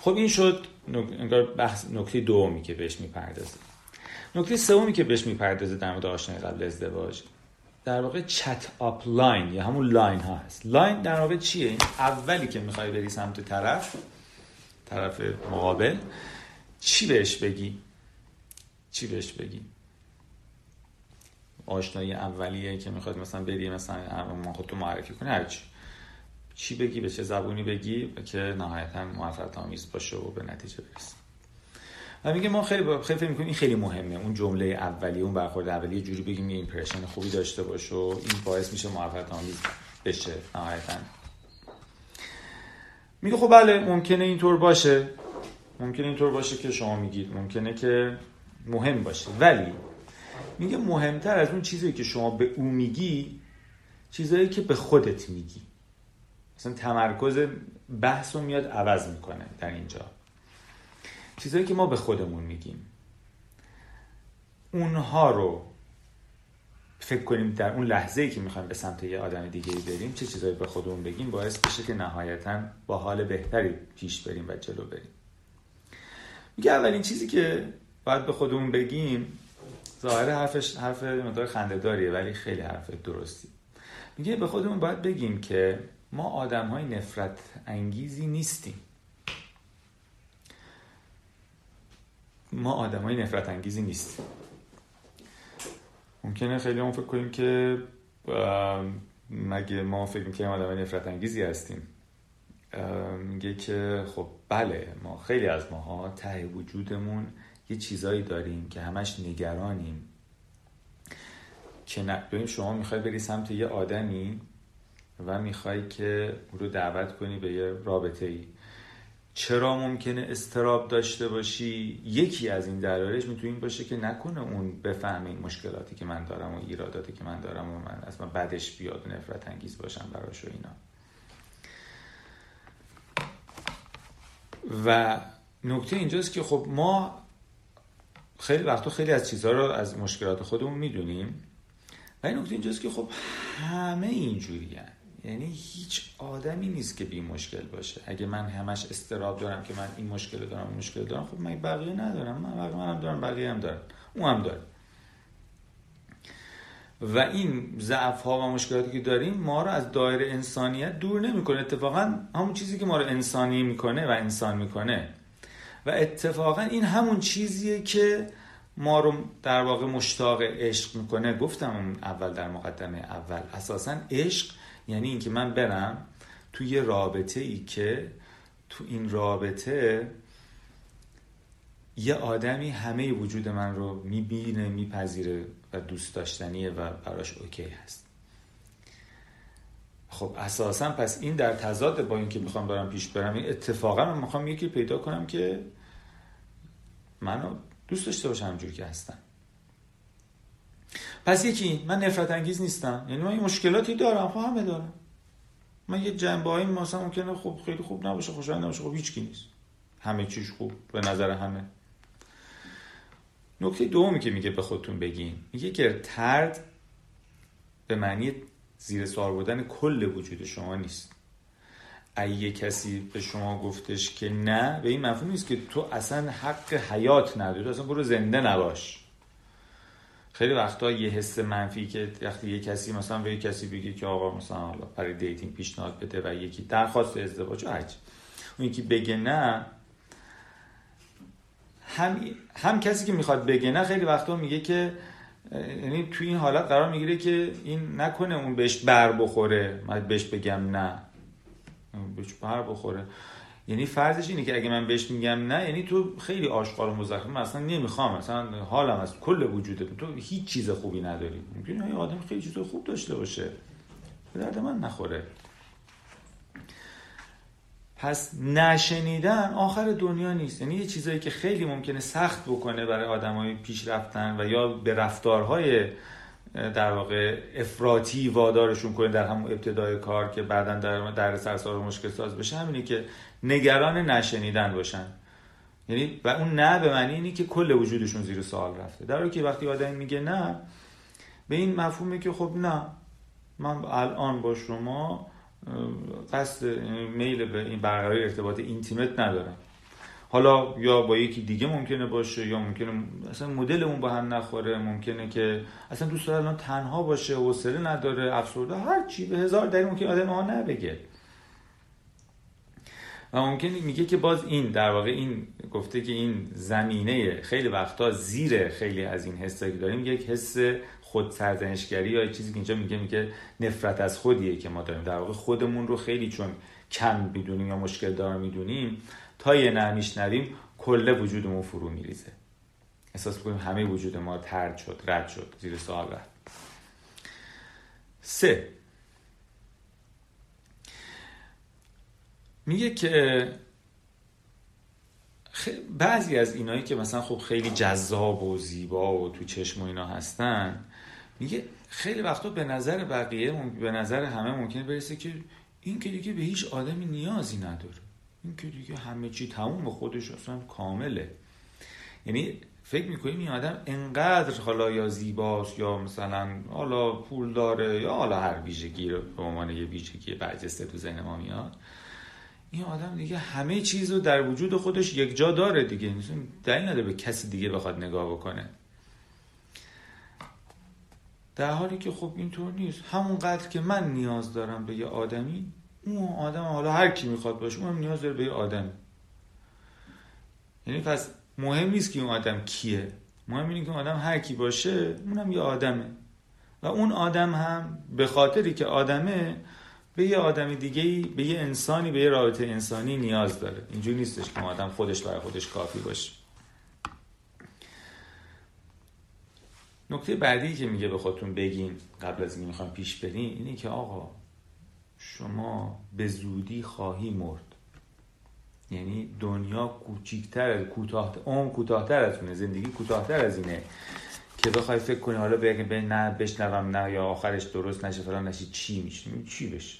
S1: خب این شد انگار بحث نکته دومی که بهش می‌پردازه. نکته سومی که بهش می‌پردازه در مورد آشنایی قبل ازدواج در واقع chat-up line یا همون line ها هست. line در واقع چیه؟ این اولی که می‌خوای بری سمت طرف طرف مقابل چی بهش بگی؟ چی بهش بگی؟ آشنایی اولیه که می‌خواد مثلا بری مثلا ما خودتو معرفی کنی هرچی چی. بگی به چه زبونی بگی که نهایتا موفقیت آمیز باشه و به نتیجه برسی. و میگه ما خیلی خیلی فکر می‌کنیم این خیلی مهمه. اون جمله اولیه اون برخورد اولیه جوری بگیم یه ایمپرشن خوبی داشته باشه و این باعث میشه موفقیت آمیز بشه نهایتا. میگه خب بله ممکنه اینطور باشه. ممکنه اینطور باشه که شما میگید. ممکنه که مهم باشه. ولی میگه مهمتر از اون چیزی که شما به او میگی چیزایی که به خودت میگی. مثلا تمرکز بحث رو میاد عوض می‌کنه در اینجا. چیزایی که ما به خودمون میگیم. اونها رو فکر کنیم در اون لحظه ای که می‌خوایم به سمت یه آدم دیگه بریم چه چیزایی به خودمون بگیم باعث بشه که نهایتا با حال بهتری پیش بریم و جلو بریم. میگه اولین چیزی که باید به خودمون بگیم ظاهر حرفش حرف مقدار خنده ولی خیلی حرف درستی. میگه به خودمون باید بگیم که ما آدم های نفرت انگیزی نیستیم. ما آدم های نفرت انگیزی نیستیم. ممکنه خیلی هم فکر کنیم که مگه ما فکر می‌کنیم آدم های نفرت انگیزی هستیم؟ میگه که خب بله ما خیلی از ماها ته وجودمون یه چیزایی داریم که همش نگرانیم. که ببین شما می‌خوای بری سمت یه آدمی و می‌خوای که او رو دعوت کنی به یه رابطه ای چرا ممکنه استراب داشته باشی؟ یکی از این دلایلش می‌تونه این باشه که نکنه اون بفهمه این مشکلاتی که من دارم و ایراداتی که من دارم و من از من بدش بیاد و نفرت انگیز باشم براش و اینا. و نکته اینجاست که خب ما خیلی وقتا خیلی از چیزها رو از مشکلات خودمون می‌دونیم. و این نکته اینجاست که خب همه اینجوری یعنی هیچ آدمی نیست که بی مشکل باشه. اگه من همش استراب دارم که من این مشکل دارم این مشکل دارم خب من بقیه ندارم. من بقیه منم دارم بقیه هم دارم اون هم داره. و این ضعف ها و مشکلاتی که داریم ما رو از دایره انسانیت دور نمی‌کنه. اتفاقا همون چیزی که ما رو انسانی می‌کنه و انسان می‌کنه. و اتفاقا این همون چیزیه که ما رو در واقع مشتاق عشق می‌کنه. گفتم اول در مقدمه اول. اساسا عشق یعنی اینکه من برم تو یه رابطه ای که تو این رابطه یه آدمی همه وجود من رو می‌بینه میپذیره و دوست داشتنیه و براش اوکی هست. خب اساسا پس این در تضاد با اینکه می‌خوام برم پیش برم این اتفاقا من می‌خوام یکی پیدا کنم که منو دوست داشته باشم همجور که هستم پس یکی من نفرت انگیز نیستم. یعنی من این مشکلاتی دارم خب همه دارم من یه جنبه هایی مثلا ممکنه خب خیلی خوب نباشه خوشایند نباشه خب هیچ کی نیست. همه چیش خوب به نظر همه. نکته دومی که میگه به خودتون بگین میگه که ترد به معنی زیر سوال بودن کل وجود شما نیست. اگه کسی به شما گفتش که نه به این مفهوم نیست که تو اصلا حق حیات نداری. اصلا برو زنده نباش. خیلی وقتا یه حس منفی که وقتی یه کسی مثلا به یه کسی بگه که آقا مثلا حالا برای dating پیشنهاد بده و یکی درخواست ازدواج و اون یکی بگه نه هم, هم کسی که می‌خواد بگه نه خیلی وقتا میگه که یعنی تو این حالت قرار می‌گیره که این نکنه اون بهش بر بخوره من بهش بگم نه. بهش بر بخوره. یعنی فرضش اینه که اگه من بهش میگم نه یعنی تو خیلی آشغال و مزخرف اصلا نمی‌خوام اصلا حالم از کل وجودت. تو هیچ چیز خوبی نداری. ممکنه یه آدم خیلی چیز خوب داشته باشه. به درد من نخوره. پس نشنیدن آخر دنیا نیست. یعنی یه چیزایی که خیلی ممکنه سخت بکنه برای آدمای پیش رفتن و یا به رفتارهای در واقع افراطی وادارشون کنه در همون ابتدای کار که بعدا در در سرسار مشکل ساز بشه همینه که نگران نشنیدن باشن. یعنی و اون نه به معنی اینی که کل وجودشون زیر سوال رفته. در حالی که وقتی آدم میگه نه به این مفهومه که خب نه من الان با شما قصد میل به این برقراری ارتباط اینتیمت ندارم. حالا یا با یکی دیگه ممکنه باشه یا ممکنه اصلا مدل اون با هم نخوره ممکنه که اصلا دوست داره الان تنها باشه حوصله نداره افسرده هر چی به هزار دلیل ممکن آدم ها نبگه. و ممکن میگه که باز این در واقع این گفته که این زمینه خیلی وقتا زیر خیلی از این حسایی که داریم یک حس خود سرزنشگری یا چیزی که اینجا میگه میگه نفرت از خودیه که ما داریم. در واقع خودمون رو خیلی چون کم می‌دونیم یا مشکل دار می‌دونیم. تا یه نه میشنویم کل وجودمون فرو میریزه. احساس کنیم همه وجود ما ترد شد رد شد زیر سوال. رفت سه. میگه که بعضی از اینایی که مثلا خب خیلی جذاب و زیبا و تو چشم و اینا هستن میگه خیلی وقتا به نظر بقیه به نظر همه ممکنه برسه که این که دیگه به هیچ آدمی نیازی نداره. این که دیگه همه چی تموم به خودش اصلا کامله. یعنی فکر می‌کنیم این آدم انقدر حالا یا زیباست یا مثلا حالا پول داره یا حالا هر ویژگی رو به عنوان یه ویژگی برجسته تو ذهن ما میاد. این آدم دیگه همه چیز رو در وجود خودش یک جا داره دیگه. دلیل نداره به کسی دیگه بخواد نگاه بکنه. در حالی که خب اینطور نیست. همون قدر که من نیاز دارم به یه آدمی اون آدم حالا هر کی می‌خواد باشه اون نیاز داره به یه آدمی. یعنی پس مهم نیست که اون آدم کیه. مهم اینه که اون آدم هر کی باشه اونم یه آدمه. و اون آدم هم به خاطری که آدمه به یه آدم دیگه به یه انسانی به یه رابطه انسانی نیاز داره. اینجوری نیستش که آدم خودش برای خودش کافی باشه. نکته بعدی که میگه به خودتون بگین قبل از اینکه می‌خوام پیش برین اینه که آقا شما به زودی خواهی مرد. یعنی دنیا کوچیکتر کوتاه اون کوتاهتر از اونه زندگی کوتاهتر از اینه که بخوای فکر کنی حالا بگی به نه بشنوم نه یا آخرش درست نشه فلان نشه چی میشه؟ چی بشه؟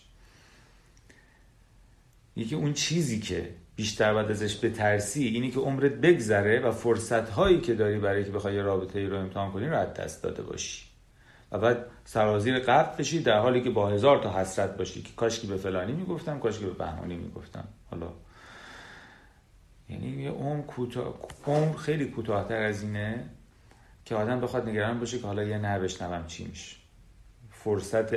S1: یکی اون چیزی که بیشتر باید ازش ترسی اینی که عمرت بگذره و فرصت هایی که داری برای که بخوای رابطه ای رو امتحان کنی رو از دست داده باشی. و بعد سرازیر قرد بشی در حالی که با هزار تا حسرت باشی که کاشکی به فلانی می‌گفتم کاشکی به بهمانی می‌گفتم. حالا یعنی یه عمر کوتاه عمر خیلی کوتاهتر از اینه که آدم بخواد نگران باشه که حالا یه نه چی میشه. فرصت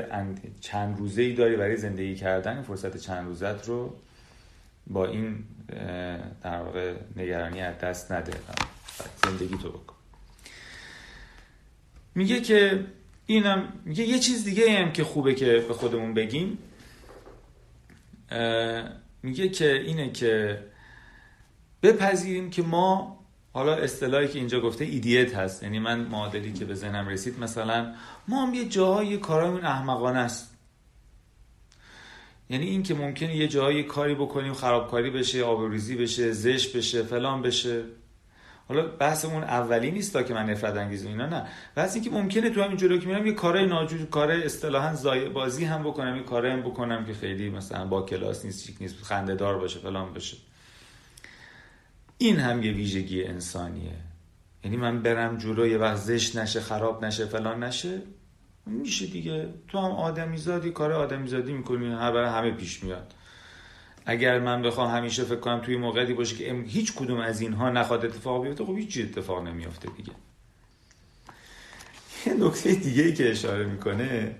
S1: چند روزه ای داری برای زندگی کردن فرصت چند روزت رو با این در واقع نگرانی از دست نده. زندگی تو بکن. میگه که اینم میگه یه چیز دیگه هم که خوبه که به خودمون بگیم. میگه که اینه که بپذیریم که ما حالا اصطلاحی که اینجا گفته ایدیت هست. یعنی من معادلی که به ذهنم رسید مثلا ما هم یه جاهای کارامون احمقانه است. یعنی این که ممکنه یه جایی کاری بکنیم خرابکاری بشه آبروریزی بشه زش بشه فلان بشه. حالا بحث اون اولی نیست تا که من نفرت انگیز اینا نه. بحث این که ممکنه تو همین جلو که میرم یه کارای ناجور کار اصطلاحا زای بازی هم بکنم یه کارای هم بکنم که خیلی مثلا با کلاس نیست چیک نیست خنده دار باشه فلان باشه. این هم یه ویژگی انسانیه. یعنی من برم جلو یه وقت زشت نشه خراب نشه فلان نشه میشه دیگه. تو هم آدمی زادی کار آدمی زادی می‌کنی هر برای همه پیش میاد. اگر من بخوام همیشه فکر کنم توی موقعی باشه که هیچ کدوم از اینها نخواد اتفاق بیفته خب هیچ اتفاق نمیافته دیگه. یه نکته دیگه ای که اشاره می‌کنه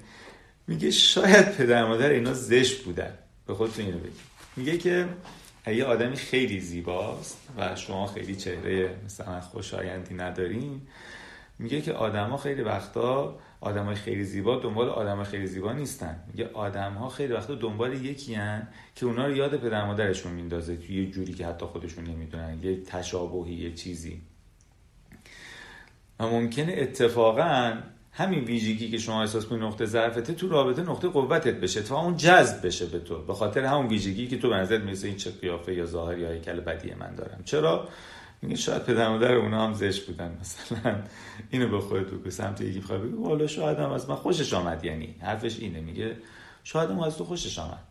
S1: میگه شاید پدر مادر اینا زشت بودن. به خودتون اینو بگید. میگه که یه آدمی خیلی زیباست و شما خیلی چهره مثلا خوشایندی ندارین میگه که آدما خیلی وقتا های خیلی زیبا دنبال آدم خیلی زیبا نیستن. میگه آدم ها خیلی وقتا دنبال یکی هن که اونا رو یاد پدر مادرشون میندازه توی یه جوری که حتی خودشون نمی‌دونن یه تشابهی یه چیزی. و ممکنه اتفاقا همین ویژگی که شما احساس کنی نقطه ضعفته تو رابطه نقطه قوتت بشه تا اون جذب بشه به تو. به خاطر همون ویژگی که تو به نظرت می‌رسه این چه قیافه یا ظاهر یا هیکل بدی من دارم. چرا؟ میگه شاید پدر مادر اونا هم زشت بودن مثلا. اینو به خودت بگو سمت یکی بخوای بگو. والا شاید هم از من خوشش آمد یعنی حرفش اینه. میگه شاید هم از تو خوشش آمد.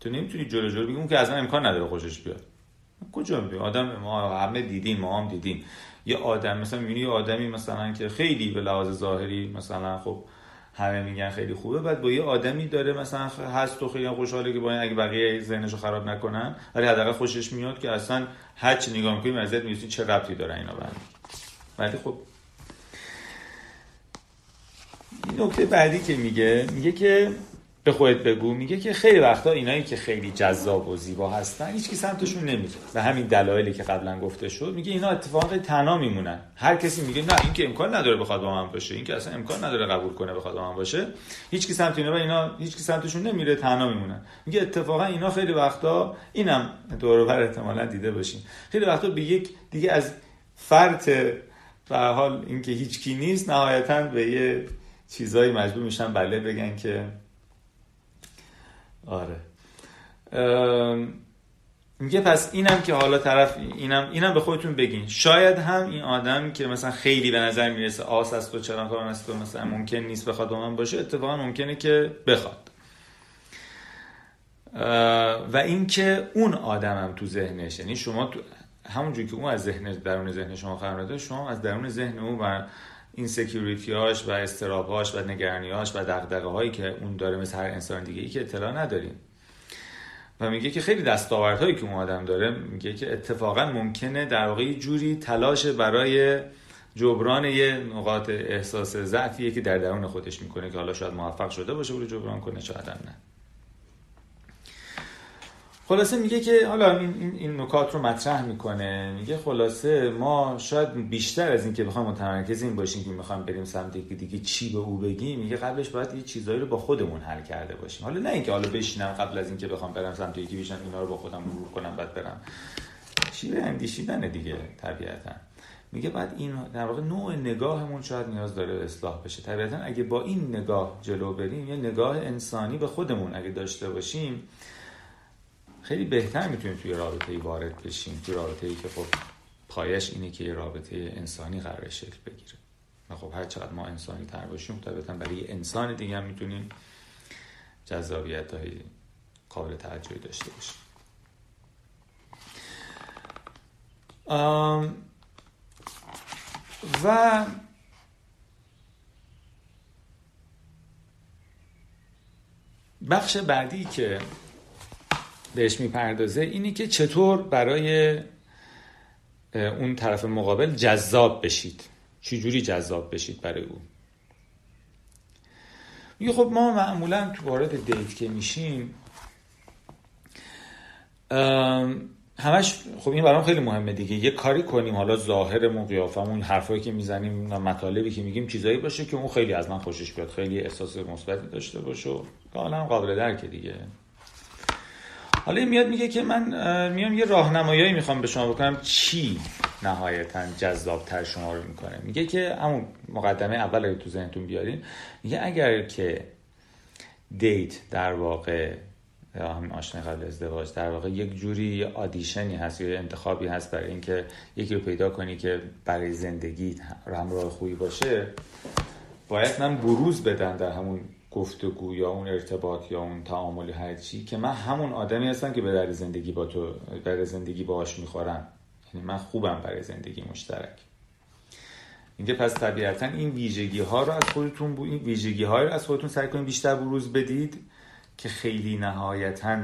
S1: تو نمی‌تونی جلو جلو بگی اون که اصلا امکان نداره خوشش بیاد. کجا می‌دونی؟ آدم ما همه دیدیم ما هم دیدیم. یه آدم مثلا می‌بینی یه آدمی مثلا که خیلی به لحاظ ظاهری مثلا خب همه میگن خیلی خوبه. بعد با یه آدمی داره مثلا هست و خیلی خوشحاله که با این اگه بقیه ذهنشو خراب نکنن ولی حداقل خوشش میاد که اصلا هر چی نگاه می‌کنی می‌رسی چه ربطی داره اینا بعد ولی خب این نکته بعدی که میگه میگه که به خودت بگو. میگه که خیلی وقتا اینایی که خیلی جذاب و زیبا هستن هیچ کی سمتشون نمیره و همین دلایلی که قبلا گفته شد میگه اینا اتفاق تنها میمونن. هر کسی میگه نه این که امکان نداره بخواد با من باشه این که اصلا امکان نداره قبول کنه بخواد با من باشه هیچ کی سمت اینا و اینا هیچ کی سمتشون نمیره تنها میمونن. میگه اتفاقا اینا خیلی وقتا اینم دور بر احتمالا دیده باشین. خیلی وقتا به یک دیگه از فرط به حال اینکه هیچ کی نیست نهایتا به یه چیزایی مجبور میشن بله بگن که آره. میگه پس اینم که حالا طرف اینم اینم به خودتون بگین. شاید هم این آدم که مثلا خیلی به نظر می‌رسه آس است و چرا کار است و مثلا ممکن نیست بخواد با من باشه اتفاقا ممکنه که بخواد. و اینکه اون آدمم تو ذهنش یعنی شما تو همونجوری که اون از ذهن درون ذهن شما قرار شما از درون ذهن اون و این سکیوریتیاش و استرابهاش و نگرانیاش و دقدقه هایی که اون داره مثل هر انسان دیگه ای که اطلاع نداریم. و میگه که خیلی دستاوردهایی که اون آدم داره میگه که اتفاقا ممکنه در واقع جوری تلاش برای جبران یه نقاط احساس ضعفیه که در درون خودش می‌کنه که حالا شاید موفق شده باشه رو جبران کنه شاید نه. خلاصه میگه که حالا این, این نکات رو مطرح می‌کنه. میگه خلاصه ما شاید بیشتر از اینکه بخوایم متمرکز این باشیم که می‌خوایم بریم سمت دیگه, دیگه چی به او بگیم میگه قبلش باید یه چیزایی رو با خودمون حل کرده باشیم. حالا نه اینکه حالا بشینم قبل از اینکه بخوام برم سمت یکی بشم اینا رو با خودم مرور کنم بعد برم. شیوه اندیشیدن دیگه طبیعتا. میگه بعد این در واقع نوع نگاهمون شاید نیاز داره اصلاح بشه. طبیعتا اگه با این نگاه جلو بریم یه نگاه انسانی به خودمون اگه داشته باشیم خیلی بهتر می‌تونیم توی رابطه ای وارد بشیم. توی رابطه ای که خب پایش اینه که یه رابطه انسانی قرار شکل بگیره. و خب هر چقدر ما انسانی تر باشیم طبیعتا برای انسان دیگه هم می‌تونیم جذابیت های قابل توجهی داشته باشیم. و بخش بعدی که بهش می‌پردازه. اینی که چطور برای اون طرف مقابل جذاب بشید. چجوری جذاب بشید برای او؟ میگه خب ما معمولا تو وارد دیت که میشیم همش خب این برام خیلی مهمه دیگه. یه کاری کنیم حالا ظاهرمون قیافمون حرفایی که می‌زنیم مطالبی که میگیم چیزایی باشه که اون خیلی از من خوشش بیاد خیلی احساس مثبتی داشته باشه حالا قابل درکه دیگه. حالا میاد میگه که من میام یه راهنمایی می‌خوام به شما بکنم. چی نهایتا جذاب تر شما رو می‌کنه؟ میگه که همون مقدمه اول اگه تو ذهنتون بیارین میگه اگر که دیت در واقع یا همین آشنای قبل ازدواج در واقع یک جوری آدیشنی هست یا انتخابی هست برای اینکه یکی رو پیدا کنی که برای زندگی همراه خوبی باشه باید من بروز بدن در همون گفتگو یا اون ارتباط یا اون تعامل هر چی که من همون آدمی هستم که به در زندگی با تو در زندگی باهاش می‌خورم. یعنی من خوبم برای زندگی مشترک. اینکه پس طبیعتا این ویژگی ها رو از خودتون بو... این ویژگی ها رو از خودتون سعی کنید بیشتر بروز بدید که خیلی نهایتا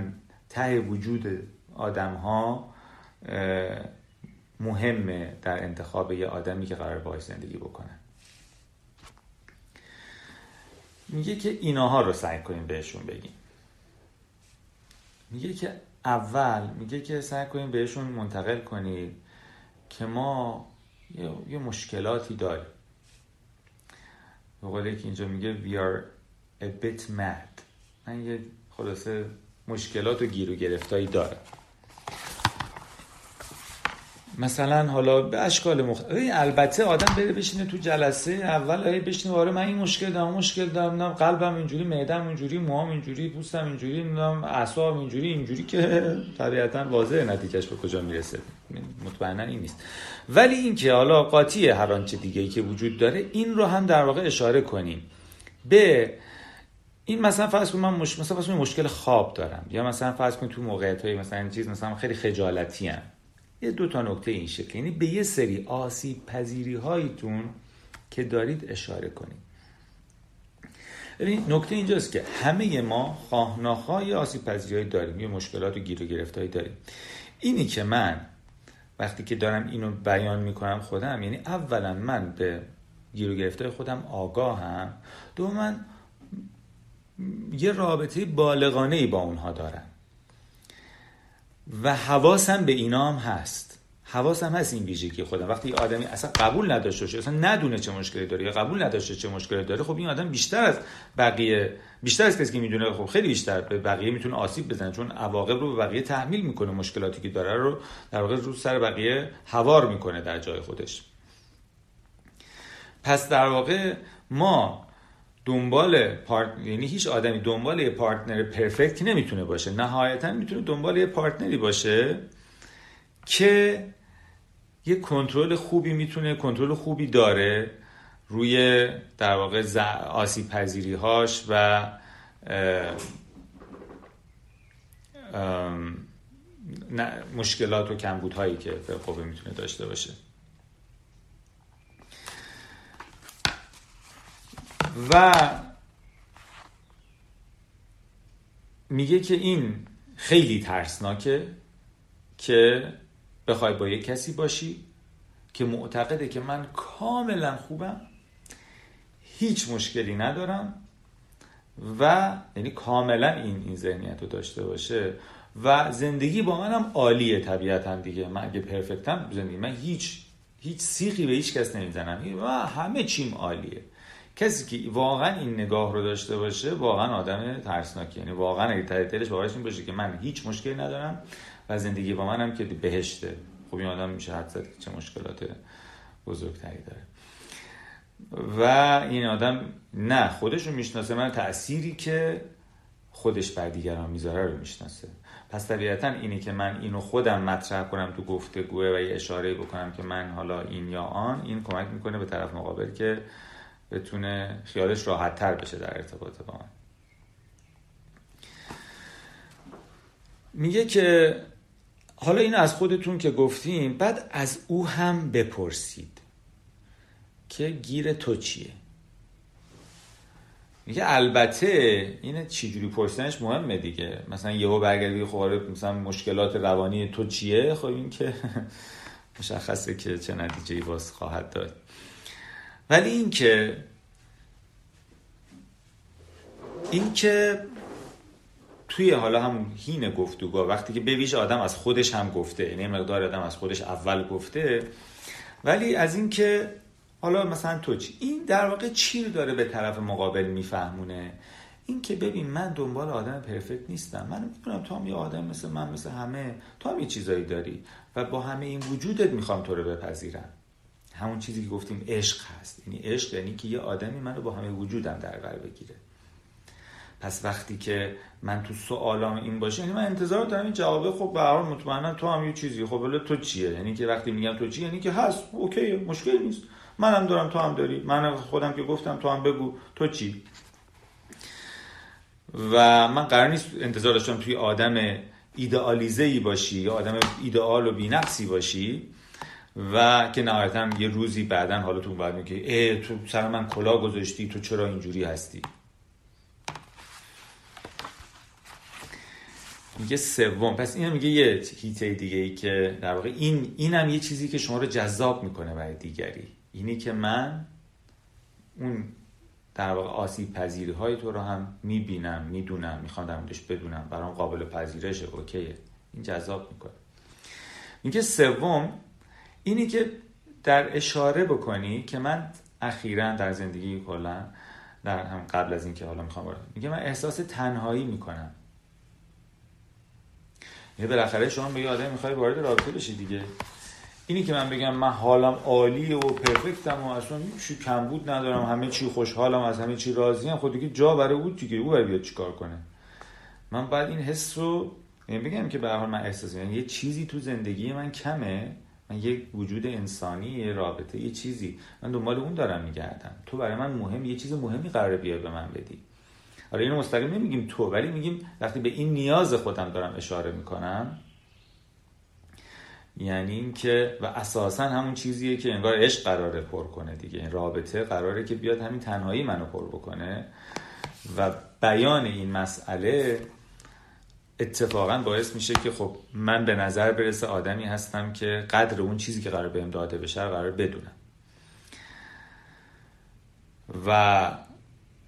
S1: ته وجود آدم ها مهمه در انتخاب یه آدمی که قرار باهاش زندگی بکنن میگه که ایناها رو سعی کنیم بهشون بگیم. میگه که اول میگه که سعی کنیم بهشون منتقل کنید که ما یه, مشکلاتی داریم. به که اینجا میگه we are a bit mad. من یه خلاصه مشکلات و گیر و گرفتایی دارم. مثلا حالا به اشکال مختلف البته آدم بره بشینه تو جلسه اول ای بشینه آره من این مشکل دارم مشکل دارم قلبم اینجوری معدم اینجوری موهام اینجوری پوستم اینجوری نمی‌دونم اعصابم اینجوری اینجوری که طبیعتا واضحه نتیجهش به کجا می‌رسه. مطمئنا این نیست. ولی اینکه حالا قاطی هر آنچه دیگه ای که وجود داره این رو هم در واقع اشاره کنیم. به این مثلا فرض کن من مش... مثلا فرض مشکل خواب دارم یا مثلا فرض کن تو موقعیت های مثلا چیز مثلا خیلی خجالتی هم. یه دو تا نکته این شکل. یعنی به یه سری آسیب پذیری هایتون که دارید اشاره کنید. ببین نکته اینجاست که همه ما خواه یه آسیب پذیری داریم. یه مشکلات و گیر و گرفتایی داریم. اینی که من وقتی که دارم اینو بیان می‌کنم خودم یعنی اولا من به گیر و گرفتای خودم آگاهم دو من یه رابطه بالغانه با اونها دارم. و حواسم به اینا هم هست حواسم هست این ویژگی خودم. وقتی یه آدمی اصلا قبول نداشته باشه اصلا ندونه چه مشکلی داره یا قبول نداشته چه مشکلی داره خب این آدم بیشتر از بقیه بیشتر از کسی که می‌دونه خب خیلی بیشتر به بقیه می‌تونه آسیب بزنه چون عواقب رو به بقیه تحمیل می‌کنه مشکلاتی که داره رو در واقع رو سر بقیه هوار می‌کنه در جای خودش. پس در واقع ما دنبال پارت... یعنی هیچ آدمی دنبال یه پارتنر پرفکت نمی‌تونه باشه. نهایتا می‌تونه دنبال یه پارتنری باشه که یه کنترل خوبی می‌تونه کنترل خوبی داره روی در واقع ز... آسیب پذیری هاش و مشکلات و کمبودهایی که به می‌تونه داشته باشه. و میگه که این خیلی ترسناکه که بخوای با یک کسی باشی که معتقده که من کاملا خوبم هیچ مشکلی ندارم و یعنی کاملا این این ذهنیت رو داشته باشه و زندگی با منم عالیه طبیعتا دیگه. من اگه پرفکتم زندگی من هیچ هیچ سیخی به هیچ کس نمی‌زنم. و همه چیم عالیه. کسی که واقعا این نگاه رو داشته باشه واقعا آدم ترسناکی. یعنی واقعا اگه ته دلش باورش باشه که من هیچ مشکلی ندارم و زندگی با منم که بهشته. خب این آدم میشه حد زد چه مشکلات بزرگتری داره. و این آدم نه خودش رو می‌شناسه. من تأثیری که خودش بر دیگران می‌ذاره رو می‌شناسه. پس طبیعتا اینی که من اینو خودم مطرح کنم تو گفتگوه و یه اشاره بکنم که من حالا این یا آن این کمک می‌کنه به طرف مقابل که بتونه خیالش راحت تر بشه در ارتباط با من. میگه که حالا این از خودتون که گفتیم بعد از او هم بپرسید که گیر تو چیه؟ میگه البته این چجوری پرسیدنش مهمه دیگه. مثلا یهو برگردی خب آره، مثلا مشکلات روانی تو چیه؟ خب این که مشخصه که چه نتیجه باز خواهد داد. ولی این که این که توی حالا هم هین گفتگو وقتی که به آدم از خودش هم گفته یعنی مقدار آدم از خودش اول گفته ولی از اینکه حالا مثلا تو چی؟ این در واقع چی رو داره به طرف مقابل میفهمونه. این که ببین من دنبال آدم پرفکت نیستم. من می‌دونم تو هم یه آدم مثل من مثل همه. تو هم یه چیزایی داری و با همه این وجودت می‌خوام تو رو بپذیرم. همون چیزی که گفتیم عشق هست. یعنی عشق یعنی که یه آدمی منو با همه وجودم در بر بگیره. پس وقتی که من تو سوالام این باشه یعنی من انتظار دارم این جوابه خب به هر مطمئنا تو هم یه چیزی. خب ولی تو چیه؟ یعنی که وقتی میگم تو چی یعنی که هست اوکی مشکل نیست. منم دارم تو هم داری. من خودم که گفتم تو هم بگو. تو چی؟ و من قرار نیست انتظار داشتم توی آدم ایدئالیزه ای باشی یا آدم ایدئال و بینقصی باشی. و که نهایتا یه روزی بعدا حالا تو باید میگه ای تو سر من کلا گذاشتی تو چرا اینجوری هستی؟ میگه سوم. پس این میگه یه هیته دیگه ای که در واقع این اینم یه چیزی که شما رو جذاب می‌کنه برای دیگری. اینی که من اون در واقع آسیب پذیری های تو رو هم می‌بینم می‌دونم می‌خوام در موردش بدونم برام قابل پذیرشه اوکیه. این جذاب می‌کنه. میگه سوم اینی که در اشاره بکنی که من اخیرا در زندگی کلا در هم قبل از اینکه حالا می‌خوام وارد میگه من احساس تنهایی می‌کنم. یه بالاخره شما به آدم می‌خوای وارد رابطه بشی دیگه. اینی که من بگم من حالم عالیه و پرفکتم و اصلا چی کمبود ندارم همه چی خوشحالم از همه چی راضیم خود دیگه جا برای او دیگه او باید بیاد چیکار کنه؟ من بعد این حس رو یعنی بگم که به حال من احساس یعنی یه چیزی تو زندگی من کمه. یک وجود انسانی یه رابطه یه چیزی. من دنبال اون دارم میگردم. تو برای من مهم یه چیز مهمی قرار بیاد به من بدی. حالا اینو مستقیم نمیگیم تو ولی میگیم وقتی به این نیاز خودم دارم اشاره می‌کنم یعنی اینکه و اساسا همون چیزیه که انگار عشق قراره پر کنه دیگه. این رابطه قراره که بیاد همین تنهایی منو پر بکنه و بیان این مسئله اتفاقا باعث میشه که خب من به نظر برسه آدمی هستم که قدر اون چیزی که قرار بهم داده بشه قرار بدونم. و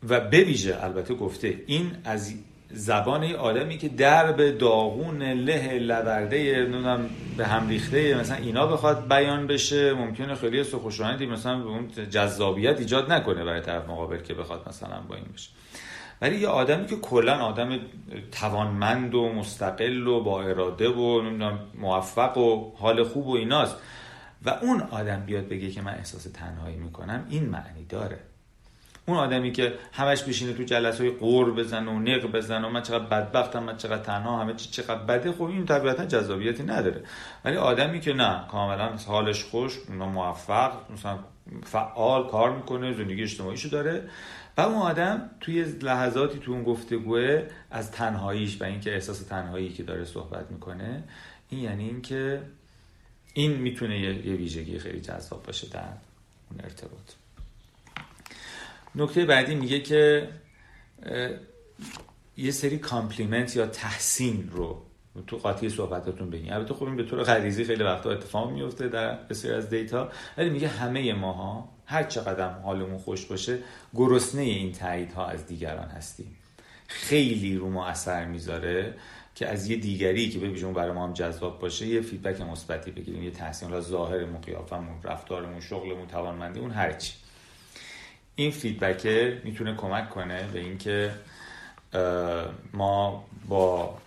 S1: و بویژه البته گفته این از زبان یه آدمی که درب داغون له لورده نمی‌دونم به هم ریخته مثلا اینا بخواد بیان بشه ممکنه خیلی سخوشانندی مثلا به اون جذابیت ایجاد نکنه برای طرف مقابل که بخواد مثلا با این بشه. ولی یه آدمی که کلا آدم توانمند و مستقل و با اراده و موفق و حال خوب و ایناست. و اون آدم بیاد بگه که من احساس تنهایی می‌کنم این معنی داره. اون آدمی که همش بشینه تو جلسه های قور بزن و نق بزن و من چقدر بدبختم من چقدر تنها همه چی چقدر بده خب این طبیعتا جذابیتی نداره. ولی آدمی که نه کاملا حالش خوشه موفق مثلا فعال کار می‌کنه زندگی اجتماعیشو داره و اون آدم توی لحظاتی تو اون گفتگوه از تنهاییش و اینکه احساس تنهایی که داره صحبت می‌کنه این یعنی اینکه این می‌تونه یه ویژگی خیلی جذاب باشه در اون ارتباط. نکته بعدی میگه که یه سری compliment یا تحسین رو تو قاطی صحبتاتون بگین. البته خب این به طور غریزی خیلی وقتا اتفاق میفته در بسیار از date ا ولی میگه همه ماها هر چقدر حالمون خوش باشه گرسنه این تاییدها از دیگران هستیم. خیلی رو ما اثر می‌ذاره که از یه دیگری که ببینیم برای ما هم جذاب باشه یه feedback مثبتی بگیریم یه تحسین لا ظاهرمون قیافمون رفتارمون شغلمون توانمندیمون هرچی این feedback می‌تونه کمک کنه به اینکه ما با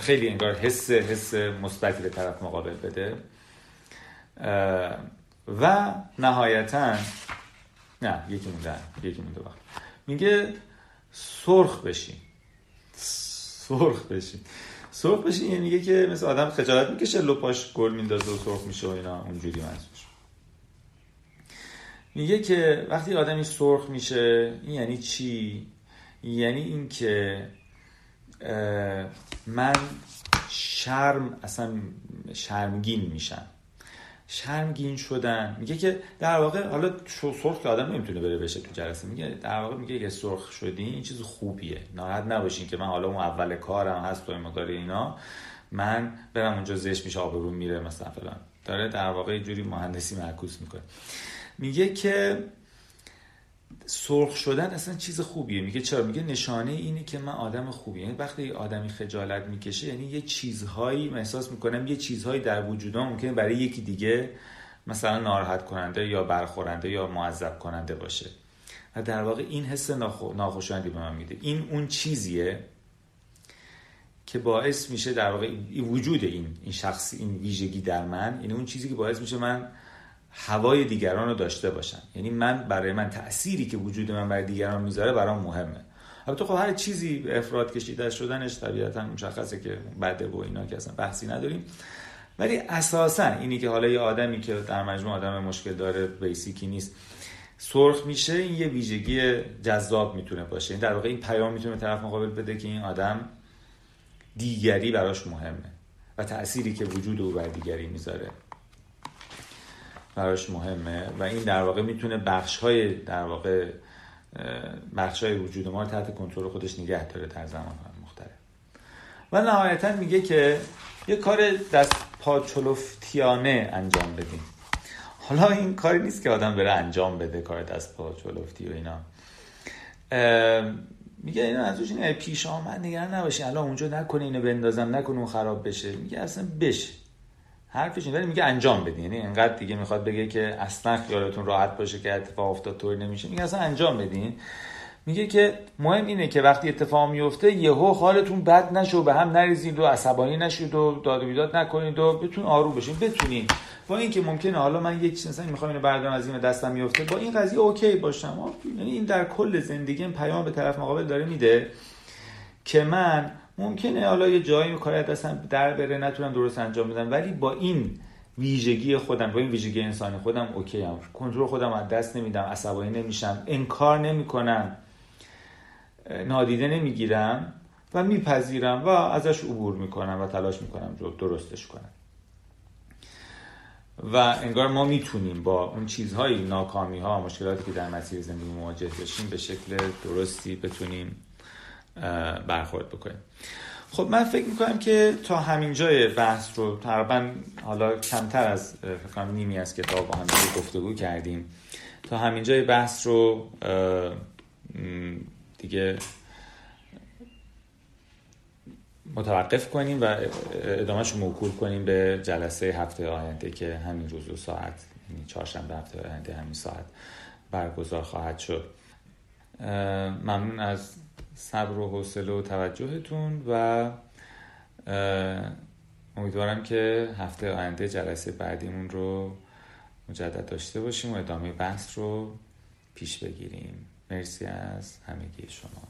S1: خیلی انگار حس حس مثبتی به طرف مقابل بده. و نهایتا نه یکی مونده یکی مونده وقت میگه سرخ بشین. سرخ بشین. سرخ بشین یعنی میگه که مثل آدم خجالت می‌کشه لپاش گل میندازه و سرخ میشه و اینا اونجوری منظورش. میگه که وقتی آدمی سرخ میشه این یعنی چی؟ یعنی اینکه من شرم اصلا شرمگین میشم. شرمگین شدن. میگه که در واقع حالا سرخ که آدم نمی‌تونه بره بشه تو جلسه. میگه در واقع میگه که سرخ شدی این چیز خوبیه. ناراحت نباشین که من حالا اون اول کارم هست و مقداری اینا. من برم اونجا زشت میشه آبرو میره مثلا فلان. داره در واقع جوری مهندسی معکوس می‌کنه. میگه که سرخ شدن اصلا چیز خوبیه. میگه چرا؟ میگه نشانه اینه که من آدم خوبی. یعنی وقتی آدمی خجالت می‌کشه یعنی یه چیزهایی من احساس می‌کنم یه چیزهایی در وجودم ممکنه برای یکی دیگه مثلا ناراحت کننده یا برخورنده یا معذب کننده باشه. و در واقع این حس ناخوشایندی به من میده. این اون چیزیه که باعث میشه در واقع وجود این این شخصی این ویژگی در من یعنی اون چیزی که باعث میشه من هوای دیگران رو داشته باشن. یعنی من برای من تأثیری که وجود من برای دیگران می‌ذاره برام مهمه. البته خب هر چیزی افراد کشیده شدنش طبیعتا مشخصه که بده و اینا که اصلا بحثی نداریم. ولی اساسا اینی که حالا یه آدمی که در مجموع آدم مشکل داره بیسیکی نیست سرخ میشه این یه ویژگی جذاب می‌تونه باشه. این در واقع این پیام می‌تونه طرف مقابل بده که این آدم دیگری براش مهمه و تأثیری که وجود او بر دیگری می‌ذاره. براش مهمه و این در واقع می‌تونه بخش های در واقع بخش های وجود ما رو تحت کنترل خودش نگه داره در زمان مختلف. و نهایتا میگه که یه کار دست پاچلفتیانه انجام بدیم. حالا این کاری نیست که آدم بره انجام بده کار دست پاچلفتی و اینا. میگه اینا ازش اینه پیش آمد نگران نباشین. الان اونجا نکنه اینو بندازم نکنه اون خراب بشه. میگه اصلا بشه. حرفش ولی میگه انجام بدین. یعنی انقدر دیگه می‌خواد بگه که اصلا خیالتون راحت باشه که اتفاق افتاد طور نمیشه. میگه اصلا انجام بدین. میگه که مهم اینه که وقتی اتفاق میفته یهو حالتون بد نشه و به هم نریزید و عصبانی نشید و داد و بیداد نکنید و بتون آروم بشین. بتونین. با اینکه ممکنه حالا من یک چیز مثلا می‌خوام اینو بردارم از این دستم میفته با این قضیه اوکی باشم. یعنی این در کل زندگی پیام به طرف مقابل داره میده که من ممکنه حالا یه جایی کاری دستم در بره نتونم درست انجام بدم ولی با این ویژگی خودم با این ویژگی انسانی خودم اوکی هم کنترل خودم از دست نمیدم عصبانی نمیشم انکار نمی‌کنم نادیده نمی‌گیرم و میپذیرم و ازش عبور می‌کنم و تلاش می‌کنم درستش کنم. و انگار ما می‌تونیم با اون چیزهای ناکامی ها مشکلاتی که در مسیر زندگی مواجه بشیم به شکل درستی بتونیم برخورد بکنیم. خب من فکر می‌کنم که تا همین جای بحث رو تقریبا حالا کمتر از فکر نیمی از کتاب با هم گفتگو کردیم. تا همین جای بحث رو دیگه متوقف کنیم و ادامهش رو موکول کنیم به جلسه هفته آینده که همین روز و ساعت یعنی چهارشنبه هفته آینده همین ساعت برگزار خواهد شد. ممنون از صبر و حوصله و توجهتون و امیدوارم که هفته آینده جلسه بعدیمون رو مجدد داشته باشیم و ادامه بحث رو پیش بگیریم. مرسی از همگی شما.